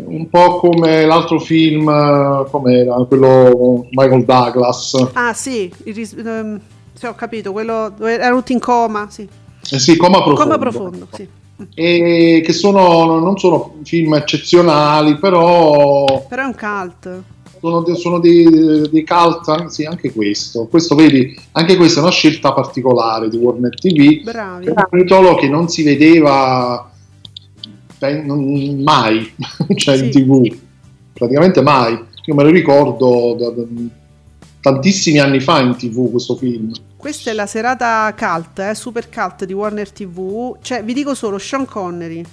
un po' come l'altro film, eh, com'era, quello Michael Douglas. Ah sì, ris- ehm, sì, ho capito, quello dove erano tutti in coma, sì. Eh sì, Coma Profondo. Coma profondo, sì. E che sono, non sono film eccezionali, però Però è un cult. sono, sono dei, dei cult, sì, anche questo. Questo, vedi, anche questa è una scelta particolare di Warner TV. Bravi. un titolo che non si vedeva ben- mai, <laughs> cioè in Sì. tv, praticamente mai. Io me lo ricordo da, da- tantissimi anni fa in tv questo film. Questa è la serata cult, eh, super cult di Warner TV. Cioè, vi dico solo Sean Connery.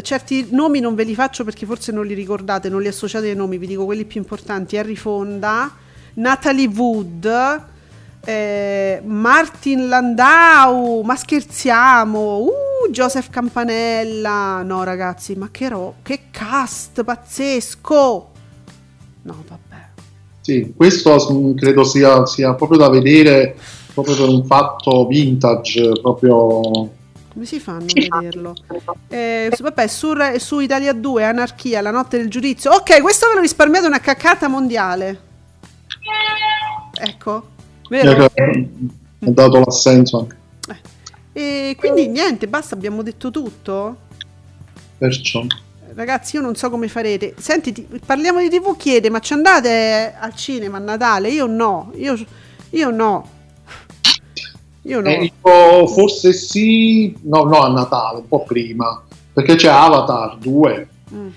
Certi nomi non ve li faccio perché forse non li ricordate, non li associate ai nomi, vi dico quelli più importanti. Harry Fonda, Natalie Wood, eh, Martin Landau, ma scherziamo, uh, Joseph Campanella. No ragazzi, ma che, ro- che cast pazzesco! No, vabbè. Sì, questo credo sia, sia proprio da vedere proprio per un fatto vintage, proprio Come si fanno a vederlo? Eh, su- vabbè, su, su Italia 2, Anarchia, La notte del giudizio. Ok, questo ve l'ho risparmiato una caccata mondiale. Ecco, mi ha vero? ha dato l'assenso anche. E quindi niente, basta, abbiamo detto tutto. Perciò. Ragazzi, io non so come farete. Senti, ti- parliamo di TV, chiede, ma ci andate al cinema a Natale? Io no, io, io no. Io no. Eh, io forse sì, no, no, a Natale, un po' prima, perché c'è Avatar 2 Mm.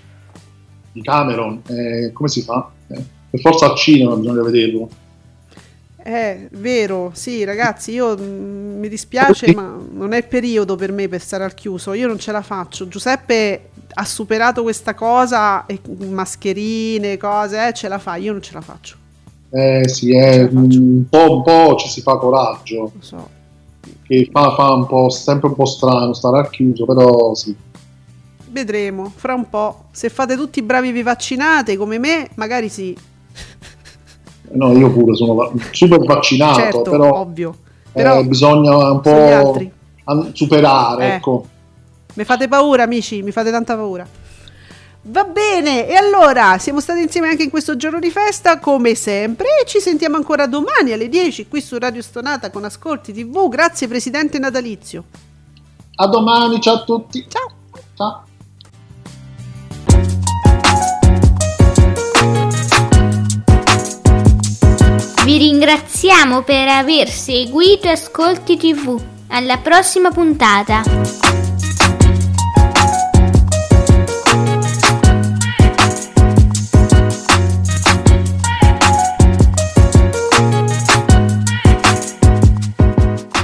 di Cameron, eh, come si fa? Eh, per forza al cinema bisogna vederlo. Eh, vero, sì, ragazzi, io mm, mi dispiace, ma non è il periodo per me per stare al chiuso. Io non ce la faccio. Giuseppe ha superato questa cosa, e mascherine, cose, eh, ce la fa. Io non ce la faccio. Eh sì, Ce eh, faccio. un, po', un po' ci si fa coraggio, Lo so. Che fa, fa un po', sempre un po' strano stare al chiuso, però sì. Vedremo fra un po'. Se fate tutti bravi e vi vaccinate come me, magari sì. No, io pure sono super vaccinato, certo, però, ovvio. eh, Però bisogna un po' superare, Eh. ecco. Mi fate paura, amici, mi fate tanta paura. Va bene, e allora siamo stati insieme anche in questo giorno di festa, come sempre, e ci sentiamo ancora domani alle 10 qui su Radio Stonata con Ascolti TV. Grazie Presidente Natalizio. A domani, ciao a tutti. Ciao. Ciao. Vi ringraziamo per aver seguito Ascolti TV. Alla prossima puntata.